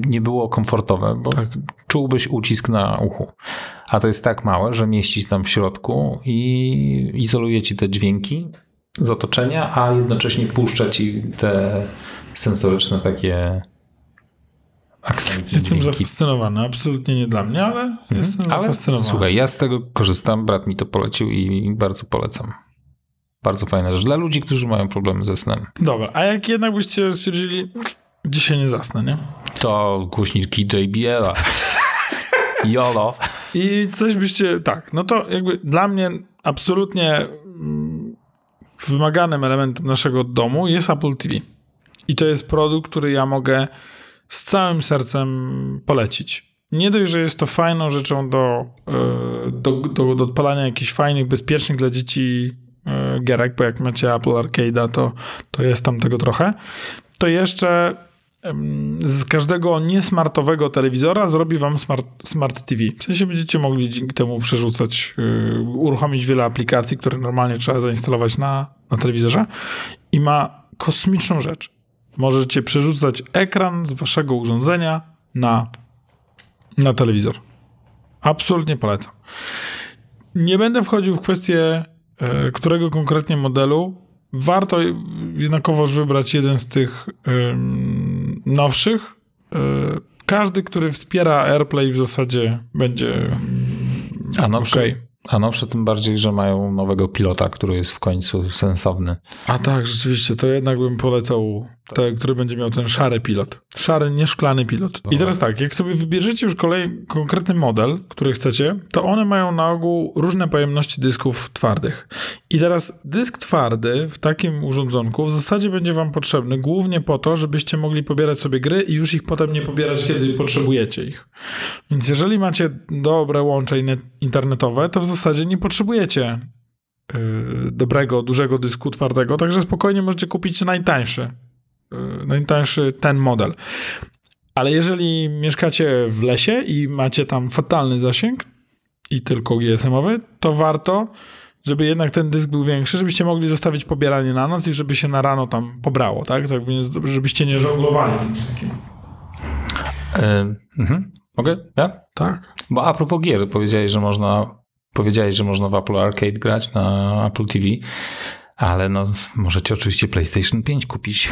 nie było komfortowe, bo tak. czułbyś ucisk na uchu. A to jest tak małe, że mieści się tam w środku i izoluje ci te dźwięki z otoczenia, a jednocześnie puszcza ci te sensoryczne takie Jestem dźwięki. zafascynowany, absolutnie nie dla mnie, ale mhm. jestem ale, zafascynowany. Słuchaj, ja z tego korzystam, brat mi to polecił i bardzo polecam. Bardzo fajna rzecz dla ludzi, którzy mają problemy ze snem. Dobra, a jak jednak byście stwierdzili, dzisiaj nie zasnę, nie? To głośniki JBL-a. YOLO. I coś byście, tak, no to jakby dla mnie absolutnie mm, wymaganym elementem naszego domu jest Apple TV. I to jest produkt, który ja mogę z całym sercem polecić. Nie dość, że jest to fajną rzeczą do, e, do, do, do odpalania jakichś fajnych, bezpiecznych dla dzieci e, gierek, bo jak macie Apple Arcade'a, to, to jest tam tego trochę, to jeszcze z każdego niesmartowego telewizora zrobi wam smart, smart TV. W sensie będziecie mogli dzięki temu przerzucać, yy, uruchomić wiele aplikacji, które normalnie trzeba zainstalować na, na telewizorze i ma kosmiczną rzecz możecie przerzucać ekran z waszego urządzenia na, na telewizor. Absolutnie polecam. Nie będę wchodził w kwestię, e, którego konkretnie modelu. Warto jednakowoż wybrać jeden z tych nowszych. E, każdy, który wspiera AirPlay w zasadzie będzie A nowszy, okay. A nowsze tym bardziej, że mają nowego pilota, który jest w końcu sensowny. A tak, rzeczywiście, to jednak bym polecał te, który będzie miał ten szary pilot. Szary, nieszklany pilot. I teraz tak, jak sobie wybierzecie już kolej, konkretny model, który chcecie, to one mają na ogół różne pojemności dysków twardych. I teraz dysk twardy w takim urządzonku w zasadzie będzie wam potrzebny głównie po to, żebyście mogli pobierać sobie gry i już ich potem nie pobierać, kiedy potrzebujecie ich. Więc jeżeli macie dobre łącze internetowe, to w zasadzie nie potrzebujecie yy, dobrego, dużego dysku twardego, także spokojnie możecie kupić najtańszy Y, najtańszy ten model. Ale jeżeli mieszkacie w lesie i macie tam fatalny zasięg i tylko GSM-owy, to warto, żeby jednak ten dysk był większy, żebyście mogli zostawić pobieranie na noc i żeby się na rano tam pobrało, tak? tak więc żebyście nie żonglowali tym wszystkim. Yy. Mogę? Ja? Tak. Bo a propos gier, powiedziałeś, że można powiedziałeś, że można w Apple Arcade grać na Apple TV. Ale no, możecie oczywiście PlayStation 5 kupić.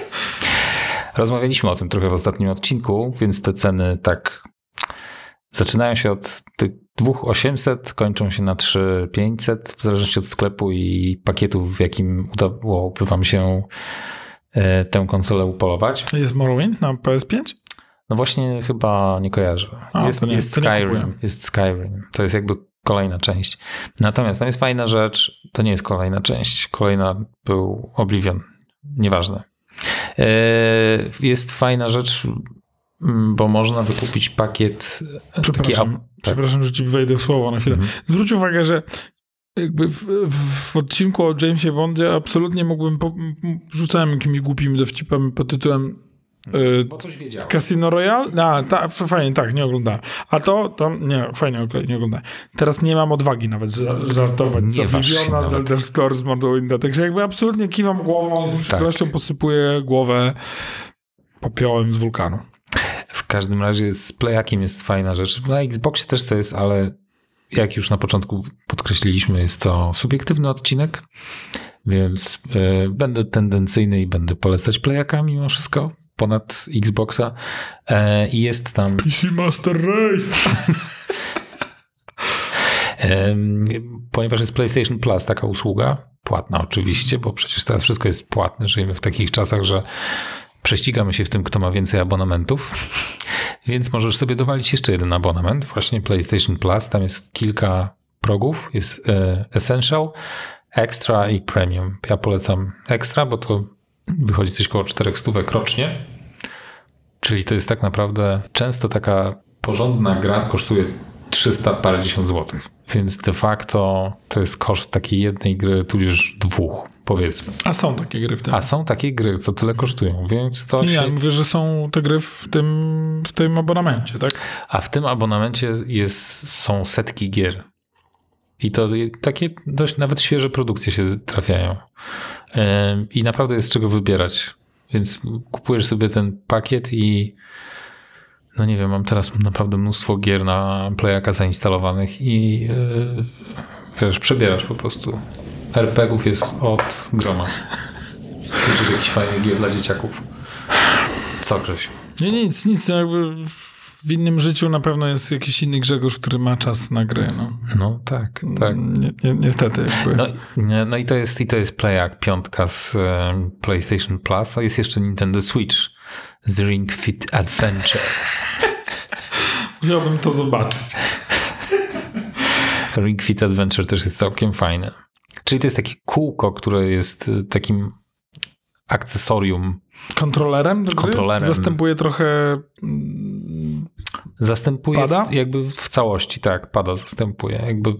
(laughs) Rozmawialiśmy o tym trochę w ostatnim odcinku, więc te ceny tak zaczynają się od tych 2800, kończą się na 3500, w zależności od sklepu i pakietu, w jakim udałoby wam się e, tę konsolę upolować. Jest Morrowind na PS5? No właśnie chyba nie kojarzę. A, jest, nie, jest Skyrim. Jest Skyrim. To jest jakby kolejna część. Natomiast tam jest fajna rzecz, to nie jest kolejna część. Kolejna był Oblivion. Nieważne. E, jest fajna rzecz, mm, bo można wykupić pakiet. Przepraszam, taki, tak. przepraszam że ci wejdę w słowo na chwilę. Mhm. Zwróć uwagę, że jakby w, w, odcinku o Jamesie Bondzie absolutnie mógłbym, po, rzucałem jakimiś głupimi dowcipami pod tytułem Y, Bo coś wiedziałem. Casino Royale? A, ta, fajnie, tak, nie oglądałem. A to, to nie, fajnie, okay, nie oglądałem. Teraz nie mam odwagi nawet żartować. Nie Zawiwiona z Elder Scrolls Morrowinda. Także jakby absolutnie kiwam głową i z tak. przykrością tak. posypuję głowę popiołem z wulkanu. W każdym razie z playakiem jest fajna rzecz. Na Xboxie też to jest, ale jak już na początku podkreśliliśmy, jest to subiektywny odcinek, więc y, będę tendencyjny i będę polecać playaka mimo wszystko ponad Xboxa e, i jest tam... PC Master Race! (laughs) Ponieważ jest PlayStation Plus, taka usługa, płatna oczywiście, bo przecież teraz wszystko jest płatne. Żyjemy w takich czasach, że prześcigamy się w tym, kto ma więcej abonamentów. (laughs) Więc możesz sobie dowalić jeszcze jeden abonament, właśnie PlayStation Plus. Tam jest kilka progów. Jest e, Essential, Extra i Premium. Ja polecam Extra, bo to wychodzi coś koło 400 stówek rocznie. Czyli to jest tak naprawdę często taka porządna gra kosztuje 300 parędziesiąt złotych. Więc de facto to jest koszt takiej jednej gry, tudzież dwóch, powiedzmy. A są takie gry w tym. A są takie gry, co tyle kosztują, więc to Nie, się... ja mówię, że są te gry w tym, w tym abonamencie, tak? A w tym abonamencie jest, są setki gier. I to takie dość nawet świeże produkcje się trafiają. I naprawdę jest z czego wybierać. Więc kupujesz sobie ten pakiet i no nie wiem, mam teraz naprawdę mnóstwo gier na Playaka zainstalowanych i yy, wiesz, przebierasz po prostu. RPG-ów jest od groma. Słyszysz jakiś fajny gier dla dzieciaków. Co, Grzesiu? Nie, nic, nic. Jakby w innym życiu na pewno jest jakiś inny Grzegorz, który ma czas na grę. No, No tak, tak. Ni, ni, niestety. Jakby. No, no i to jest, i to jest Playak, piątka z e, PlayStation Plus, a jest jeszcze Nintendo Switch z Ring Fit Adventure. (laughs) Musiałbym to zobaczyć. (laughs) Ring Fit Adventure też jest całkiem fajne. Czyli to jest takie kółko, które jest e, takim akcesorium. Kontrolerem gry? Kontrolerem. Zastępuje trochę... Zastępuje Pada? W, jakby w całości, tak, pada, zastępuje. Jakby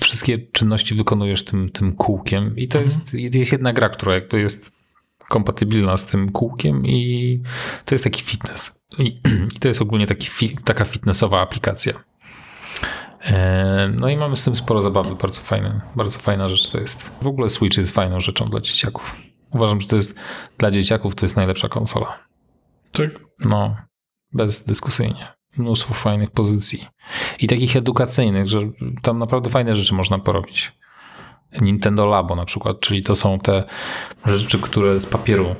wszystkie czynności wykonujesz tym, tym kółkiem i to jest, jest jedna gra, która jakby jest kompatybilna z tym kółkiem i to jest taki fitness. I, (clears throat) i to jest ogólnie taki, fi, taka fitnessowa aplikacja. E, No i mamy z tym sporo zabawy, bardzo fajne, bardzo fajna rzecz to jest. W ogóle Switch jest fajną rzeczą dla dzieciaków. Uważam, że to jest dla dzieciaków to jest najlepsza konsola. Tak? No, bezdyskusyjnie. Mnóstwo fajnych pozycji. I takich edukacyjnych, że tam naprawdę fajne rzeczy można porobić. Nintendo Labo na przykład, czyli to są te rzeczy, które z papieru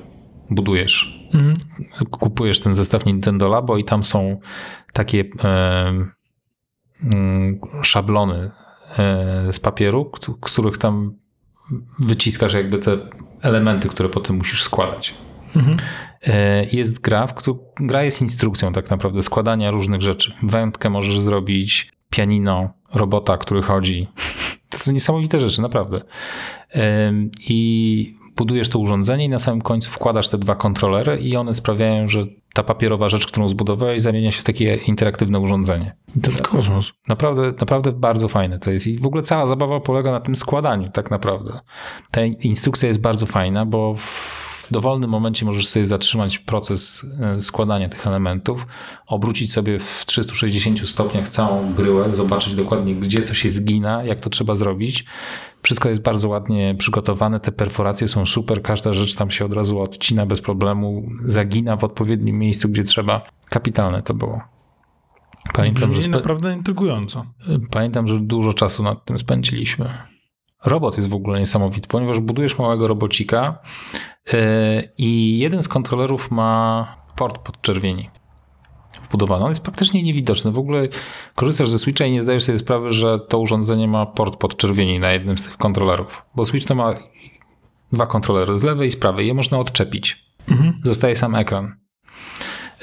budujesz. Mhm. Kupujesz ten zestaw Nintendo Labo i tam są takie e, mm, szablony e, z papieru, z których tam wyciskasz jakby te elementy, które potem musisz składać. Mhm. E, Jest gra, w którą gra jest instrukcją tak naprawdę składania różnych rzeczy. Wędkę możesz zrobić, pianino, robota, który chodzi. (laughs) To są niesamowite rzeczy, naprawdę. Em, I budujesz to urządzenie i na samym końcu wkładasz te dwa kontrolery i one sprawiają, że ta papierowa rzecz, którą zbudowałeś, zamienia się w takie interaktywne urządzenie. To Kosmos. Naprawdę, naprawdę bardzo fajne to jest. I w ogóle cała zabawa polega na tym składaniu, tak naprawdę. Ta instrukcja jest bardzo fajna, bo w dowolnym momencie możesz sobie zatrzymać proces e, składania tych elementów, obrócić sobie w 360 stopniach całą bryłę, zobaczyć dokładnie, gdzie co się zgina, jak to trzeba zrobić. Wszystko jest bardzo ładnie przygotowane, te perforacje są super, każda rzecz tam się od razu odcina bez problemu, zagina w odpowiednim miejscu, gdzie trzeba. Kapitalne to było. Pamiętam, że Brzmi spe- naprawdę intrygująco. Pamiętam, że dużo czasu nad tym spędziliśmy. Robot jest w ogóle niesamowity, ponieważ budujesz małego robocika yy, i jeden z kontrolerów ma port podczerwieni wbudowany. On jest praktycznie niewidoczny. W ogóle korzystasz ze Switcha i nie zdajesz sobie sprawy, że to urządzenie ma port podczerwieni na jednym z tych kontrolerów. Bo Switch to ma dwa kontrolery z lewej i z prawej. Je można odczepić. Zostaje sam ekran.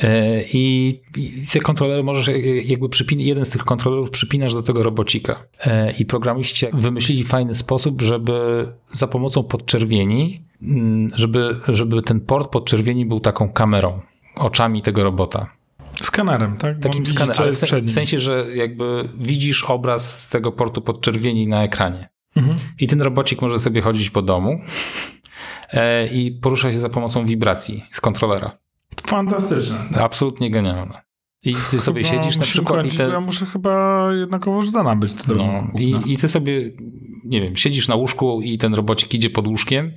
E, I, I te kontrolery możesz e, jakby przypin- jeden z tych kontrolerów przypinasz do tego robocika. E, I programiści wymyślili fajny sposób, żeby za pomocą podczerwieni, mm, żeby, żeby ten port podczerwieni był taką kamerą, oczami tego robota. Skanerem, tak? Bo Takim skanerem, w, sensie, że jakby widzisz obraz z tego portu podczerwieni na ekranie. Mhm. I ten robocik może sobie chodzić po domu i porusza się za pomocą wibracji z kontrolera. Fantastyczne. Absolutnie genialne. I ty sobie Chyba siedzisz na przykład i, kończyć, Ja te, muszę chyba jednakowoż zanabyć to no, drogą. i, i ty sobie, nie wiem, siedzisz na łóżku i ten robocik idzie pod łóżkiem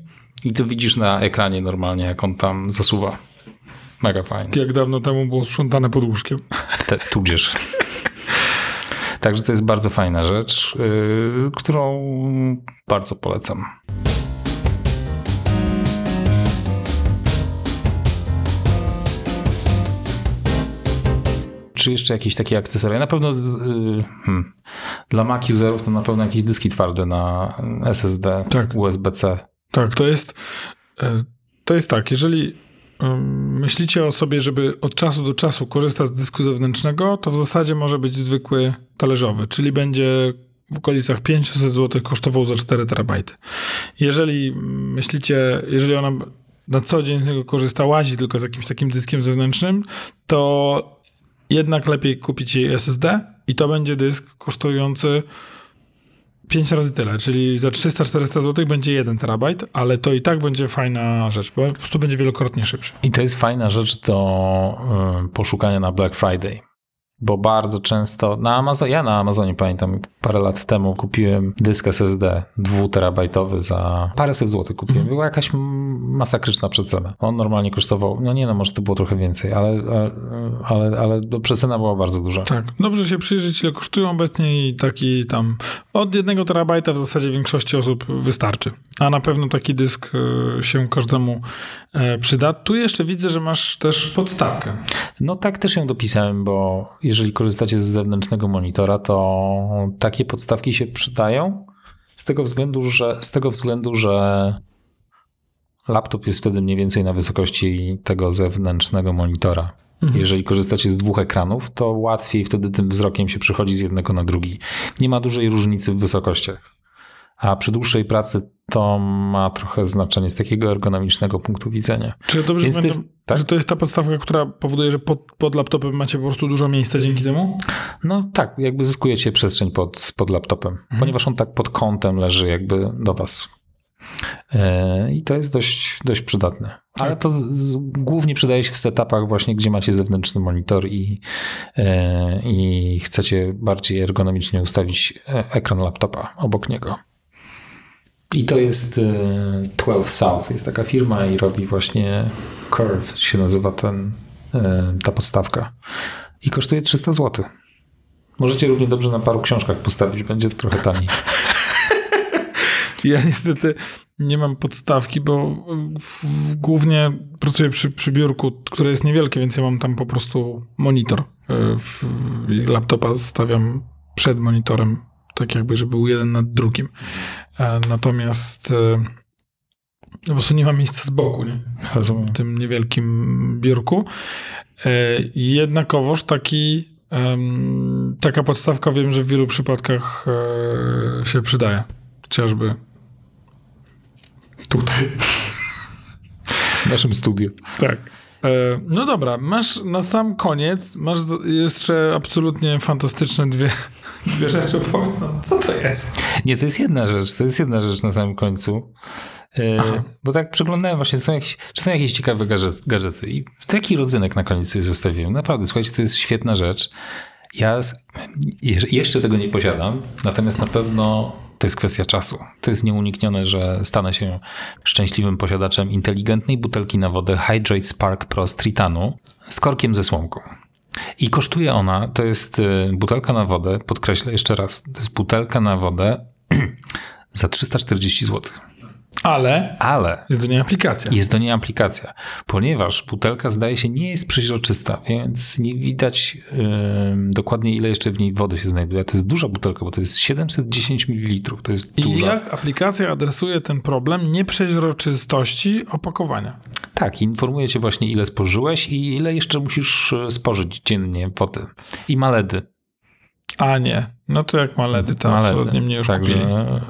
i ty widzisz na ekranie normalnie, jak on tam zasuwa. Mega fajnie. Jak dawno temu było sprzątane pod łóżkiem. Te, tudzież. Także to jest bardzo fajna rzecz, yy, którą bardzo polecam. Czy jeszcze jakieś takie akcesoria? Na pewno yy, hmm, dla Mac userów to na pewno jakieś dyski twarde na SSD, Tak. USB-C. Tak, to jest, e, to jest tak, jeżeli myślicie o sobie, żeby od czasu do czasu korzystać z dysku zewnętrznego, to w zasadzie może być zwykły talerzowy, czyli będzie w okolicach 500 zł kosztował za 4 terabajty. Jeżeli myślicie, jeżeli ona na co dzień z niego korzysta, łazi tylko z jakimś takim dyskiem zewnętrznym, to jednak lepiej kupić jej SSD i to będzie dysk kosztujący 5 razy tyle, czyli za 300-400 zł będzie 1 terabajt, ale to i tak będzie fajna rzecz, bo po prostu będzie wielokrotnie szybszy. I to jest fajna rzecz do y, poszukania na Black Friday bo bardzo często na Amazonie, ja na Amazonie pamiętam parę lat temu kupiłem dysk SSD dwuterabajtowy za paręset złotych kupiłem. Mm. Była jakaś masakryczna przecena. On normalnie kosztował, no nie no, może to było trochę więcej, ale, ale, ale przecena była bardzo duża. Tak, dobrze się przyjrzeć, ile kosztują obecnie i taki tam od jednego terabajta w zasadzie większości osób wystarczy. A na pewno taki dysk e, się każdemu e, przyda. Tu jeszcze widzę, że masz też podstawkę. No tak też ją dopisałem, bo jeżeli korzystacie z zewnętrznego monitora, to takie podstawki się przydają z tego względu, że, z tego względu, że laptop jest wtedy mniej więcej na wysokości tego zewnętrznego monitora. Mhm. Jeżeli korzystacie z dwóch ekranów, to łatwiej wtedy tym wzrokiem się przychodzi z jednego na drugi. Nie ma dużej różnicy w wysokościach a przy dłuższej pracy to ma trochę znaczenie z takiego ergonomicznego punktu widzenia. Czy dobrze Więc pamiętam, jest, tak? że to jest ta podstawka, która powoduje, że pod, pod laptopem macie po prostu dużo miejsca dzięki temu? No tak, jakby zyskujecie przestrzeń pod, pod laptopem, mhm. ponieważ on tak pod kątem leży jakby do was. E, I to jest dość, dość przydatne. Ale tak. to z, z, głównie przydaje się w setupach właśnie, gdzie macie zewnętrzny monitor i, e, i chcecie bardziej ergonomicznie ustawić e, ekran laptopa obok niego. I to jest 12 South, jest taka firma i robi właśnie Curve, się nazywa ten, e, ta podstawka. I kosztuje 300 zł. Możecie równie dobrze na paru książkach postawić, będzie trochę taniej. (laughs) Ja niestety nie mam podstawki, bo głównie pracuję przy, przy biurku, które jest niewielkie, więc ja mam tam po prostu monitor. E, w, laptopa stawiam przed monitorem tak jakby, żeby był jeden nad drugim. E, natomiast e, po prostu nie ma miejsca z boku, nie? W tym niewielkim biurku. E, jednakowoż taki, taka podstawka wiem, że w wielu przypadkach się przydaje. Chociażby tutaj. W naszym studiu. Tak. No dobra, masz na sam koniec, masz jeszcze absolutnie fantastyczne dwie (laughs) dwie rzeczy, powiedz nam, co to jest? Nie, to jest jedna rzecz, to jest jedna rzecz na samym końcu. E, Aha. Bo tak przeglądałem właśnie, są jakieś, czy są jakieś ciekawe gadżety i taki rodzynek na koniec sobie zostawiłem. Naprawdę, słuchajcie, to jest świetna rzecz. Ja jeszcze tego nie posiadam, natomiast na pewno to jest kwestia czasu. To jest nieuniknione, że stanę się szczęśliwym posiadaczem inteligentnej butelki na wodę Hydrate Spark Pro z Tritanu z korkiem ze słomką. I kosztuje ona, to jest y, butelka na wodę, podkreślę jeszcze raz, to jest butelka na wodę (clears throat) za 340 zł. Ale, Ale jest do niej aplikacja. Jest do niej aplikacja, ponieważ butelka zdaje się nie jest przeźroczysta, więc nie widać yy, dokładnie ile jeszcze w niej wody się znajduje. To jest duża butelka, bo to jest 710 ml. To jest I duża. jak aplikacja adresuje ten problem nieprzeźroczystości opakowania? Tak, informuje cię właśnie ile spożyłeś i ile jeszcze musisz e, spożyć dziennie wody. I ma LEDy. A nie, no to jak ma LEDy, to ma absolutnie mnie już Także,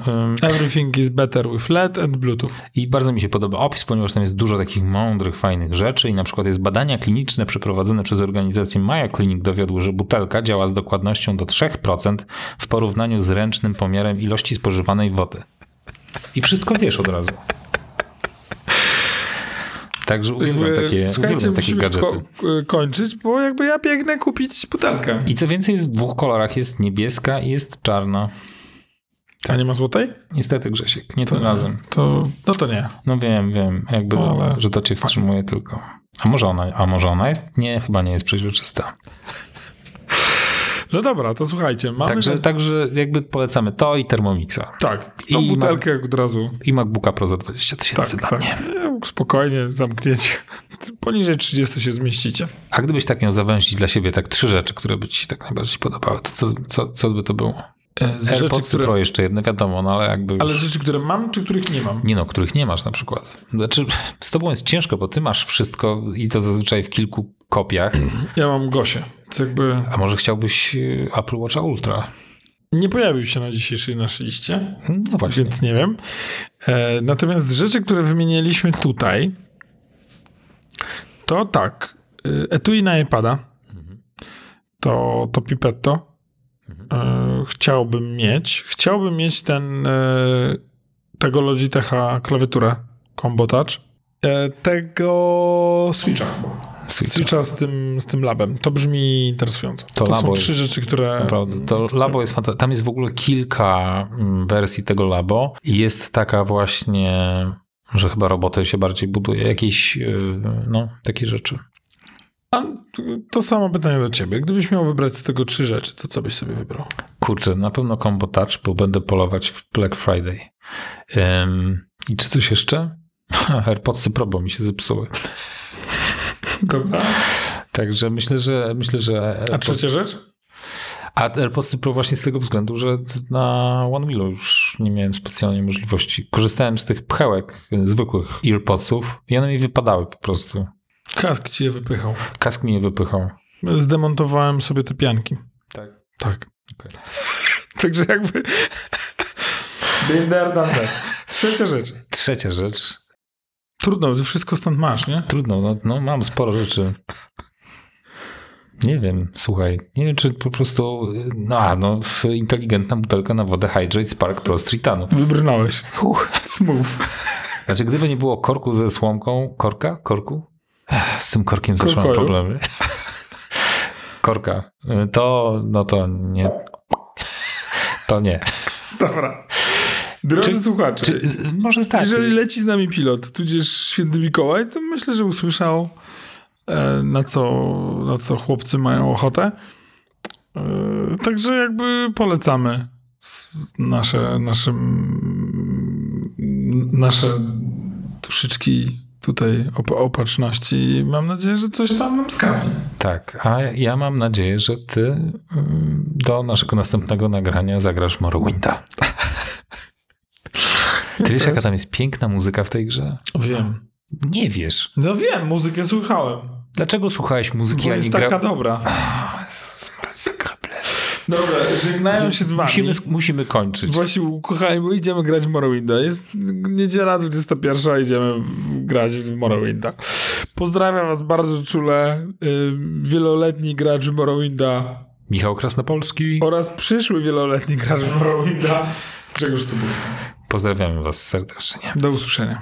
um, Everything is better with LED and Bluetooth. I bardzo mi się podoba opis, ponieważ tam jest dużo takich mądrych, fajnych rzeczy i na przykład jest badania kliniczne przeprowadzone przez organizację Mayo Clinic dowiodły, że butelka działa z dokładnością do 3% w porównaniu z ręcznym pomiarem ilości spożywanej wody. I wszystko wiesz od razu. Także uwielbiam takie, uwielbiam takie gadżety. Ko kończyć, bo jakby ja biegnę kupić butelkę. I co więcej, jest w dwóch kolorach. Jest niebieska i jest czarna. Tak. A nie ma złotej? Niestety, Grzesiek, nie to, tym razem. To, no to nie. No wiem, wiem, jakby, no, ale... że to cię wstrzymuje tylko. A może ona, a może ona jest? Nie, chyba nie jest przeźroczysta. No dobra, to słuchajcie. Mamy także, także jakby polecamy to i Thermomixa. Tak, tą I butelkę od razu. I MacBooka Pro za 20 tysięcy tak, dla tak. mnie. Spokojnie, zamknięcie. (laughs) Poniżej 30 się zmieścicie. A gdybyś tak miał zawęzić dla siebie tak trzy rzeczy, które by ci się tak najbardziej podobały, to co, co, co by to było? E, z AirPods rzeczy, które... Pro jeszcze jedne, wiadomo, no ale jakby już... Ale rzeczy, które mam, czy których nie mam? Nie no, których nie masz na przykład. Znaczy, z tobą jest ciężko, bo ty masz wszystko i to zazwyczaj w kilku kopiach. Ja mam Gosie, jakby... A może chciałbyś y, Apple Watcha Ultra? Nie pojawił się na dzisiejszej naszej liście. No właśnie. Więc nie wiem. E, natomiast rzeczy, które wymieniliśmy tutaj, To tak. Etui na iPada. To, to Pipetto. Y, Chciałbym mieć. Chciałbym mieć ten y, tego Logitecha klawiaturę Combo Touch. E, Tego Switcha. Switcha. Switcha z tym, z tym labem. To brzmi interesująco. To To, są trzy jest rzeczy, które... Naprawdę, to Labo jest fantastyczne. Tam jest w ogóle kilka mm, wersji tego Labo i jest taka właśnie, że chyba robotę się bardziej buduje, jakieś, yy, no, takie rzeczy. A to samo pytanie do ciebie. Gdybyś miał wybrać z tego trzy rzeczy, to co byś sobie wybrał? Kurczę, na pewno Combo Touch, bo będę polować w Black Friday. Ym, I czy coś jeszcze? (laughs) AirPodsy Pro, bo mi się zepsuły. (laughs) Dobra. Także myślę, że myślę, że A trzecia rzecz? A AirPodsy Pro właśnie z tego względu, że na OneWheelu już nie miałem specjalnie możliwości. Korzystałem z tych pchełek y, zwykłych AirPodsów i one mi wypadały po prostu. Kask ci je wypychał. Kask mi je wypychał. Zdemontowałem sobie te pianki. Tak. Tak. Okej. (laughs) Także jakby... That. Trzecia rzecz. Trzecia rzecz. Trudno, ty wszystko stąd masz, nie? Trudno, no, no mam sporo rzeczy. Nie wiem, słuchaj, nie wiem, czy po prostu, no a, no, w- inteligentna butelka na wodę Hydrate Spark Pro z Tritanu. Wybrnąłeś. Smooth. Znaczy, gdyby nie było korku ze słomką, korka? Korku? Z tym korkiem zawsze mam problemy. (laughs) Korka. To, no to nie. To nie. Dobra. Drodzy Czy- słuchacze, Czy, może tak. jeżeli leci z nami pilot, tudzież święty Mikołaj, to myślę, że usłyszał e, na co, na co chłopcy mają ochotę. E, Także jakby polecamy nasze, nasze, mm, nasze duszyczki tutaj op- opatrzności. Mam nadzieję, że coś tam nam skapnie. Tak, a ja mam nadzieję, że ty mm, do naszego następnego nagrania zagrasz Morrowinda. (laughs) Ty wiesz, jaka tam jest piękna muzyka w tej grze? Wiem. Nie wiesz. No wiem, muzykę słuchałem. Dlaczego słuchałeś muzyki, Bo a nie jest taka gra... dobra. Jezus, masakra, ble. Dobra, żegnają się z wami. Musimy, musimy kończyć. Właśnie, kochani, bo idziemy grać w Morrowinda. Jest niedziela 21, idziemy grać w Morrowinda. Pozdrawiam was bardzo czule. y, Wieloletni gracz Morrowinda Michał Krasnopolski. oraz przyszły wieloletni gracz Morrowinda Grzegorz. Pozdrawiamy was serdecznie. Do usłyszenia.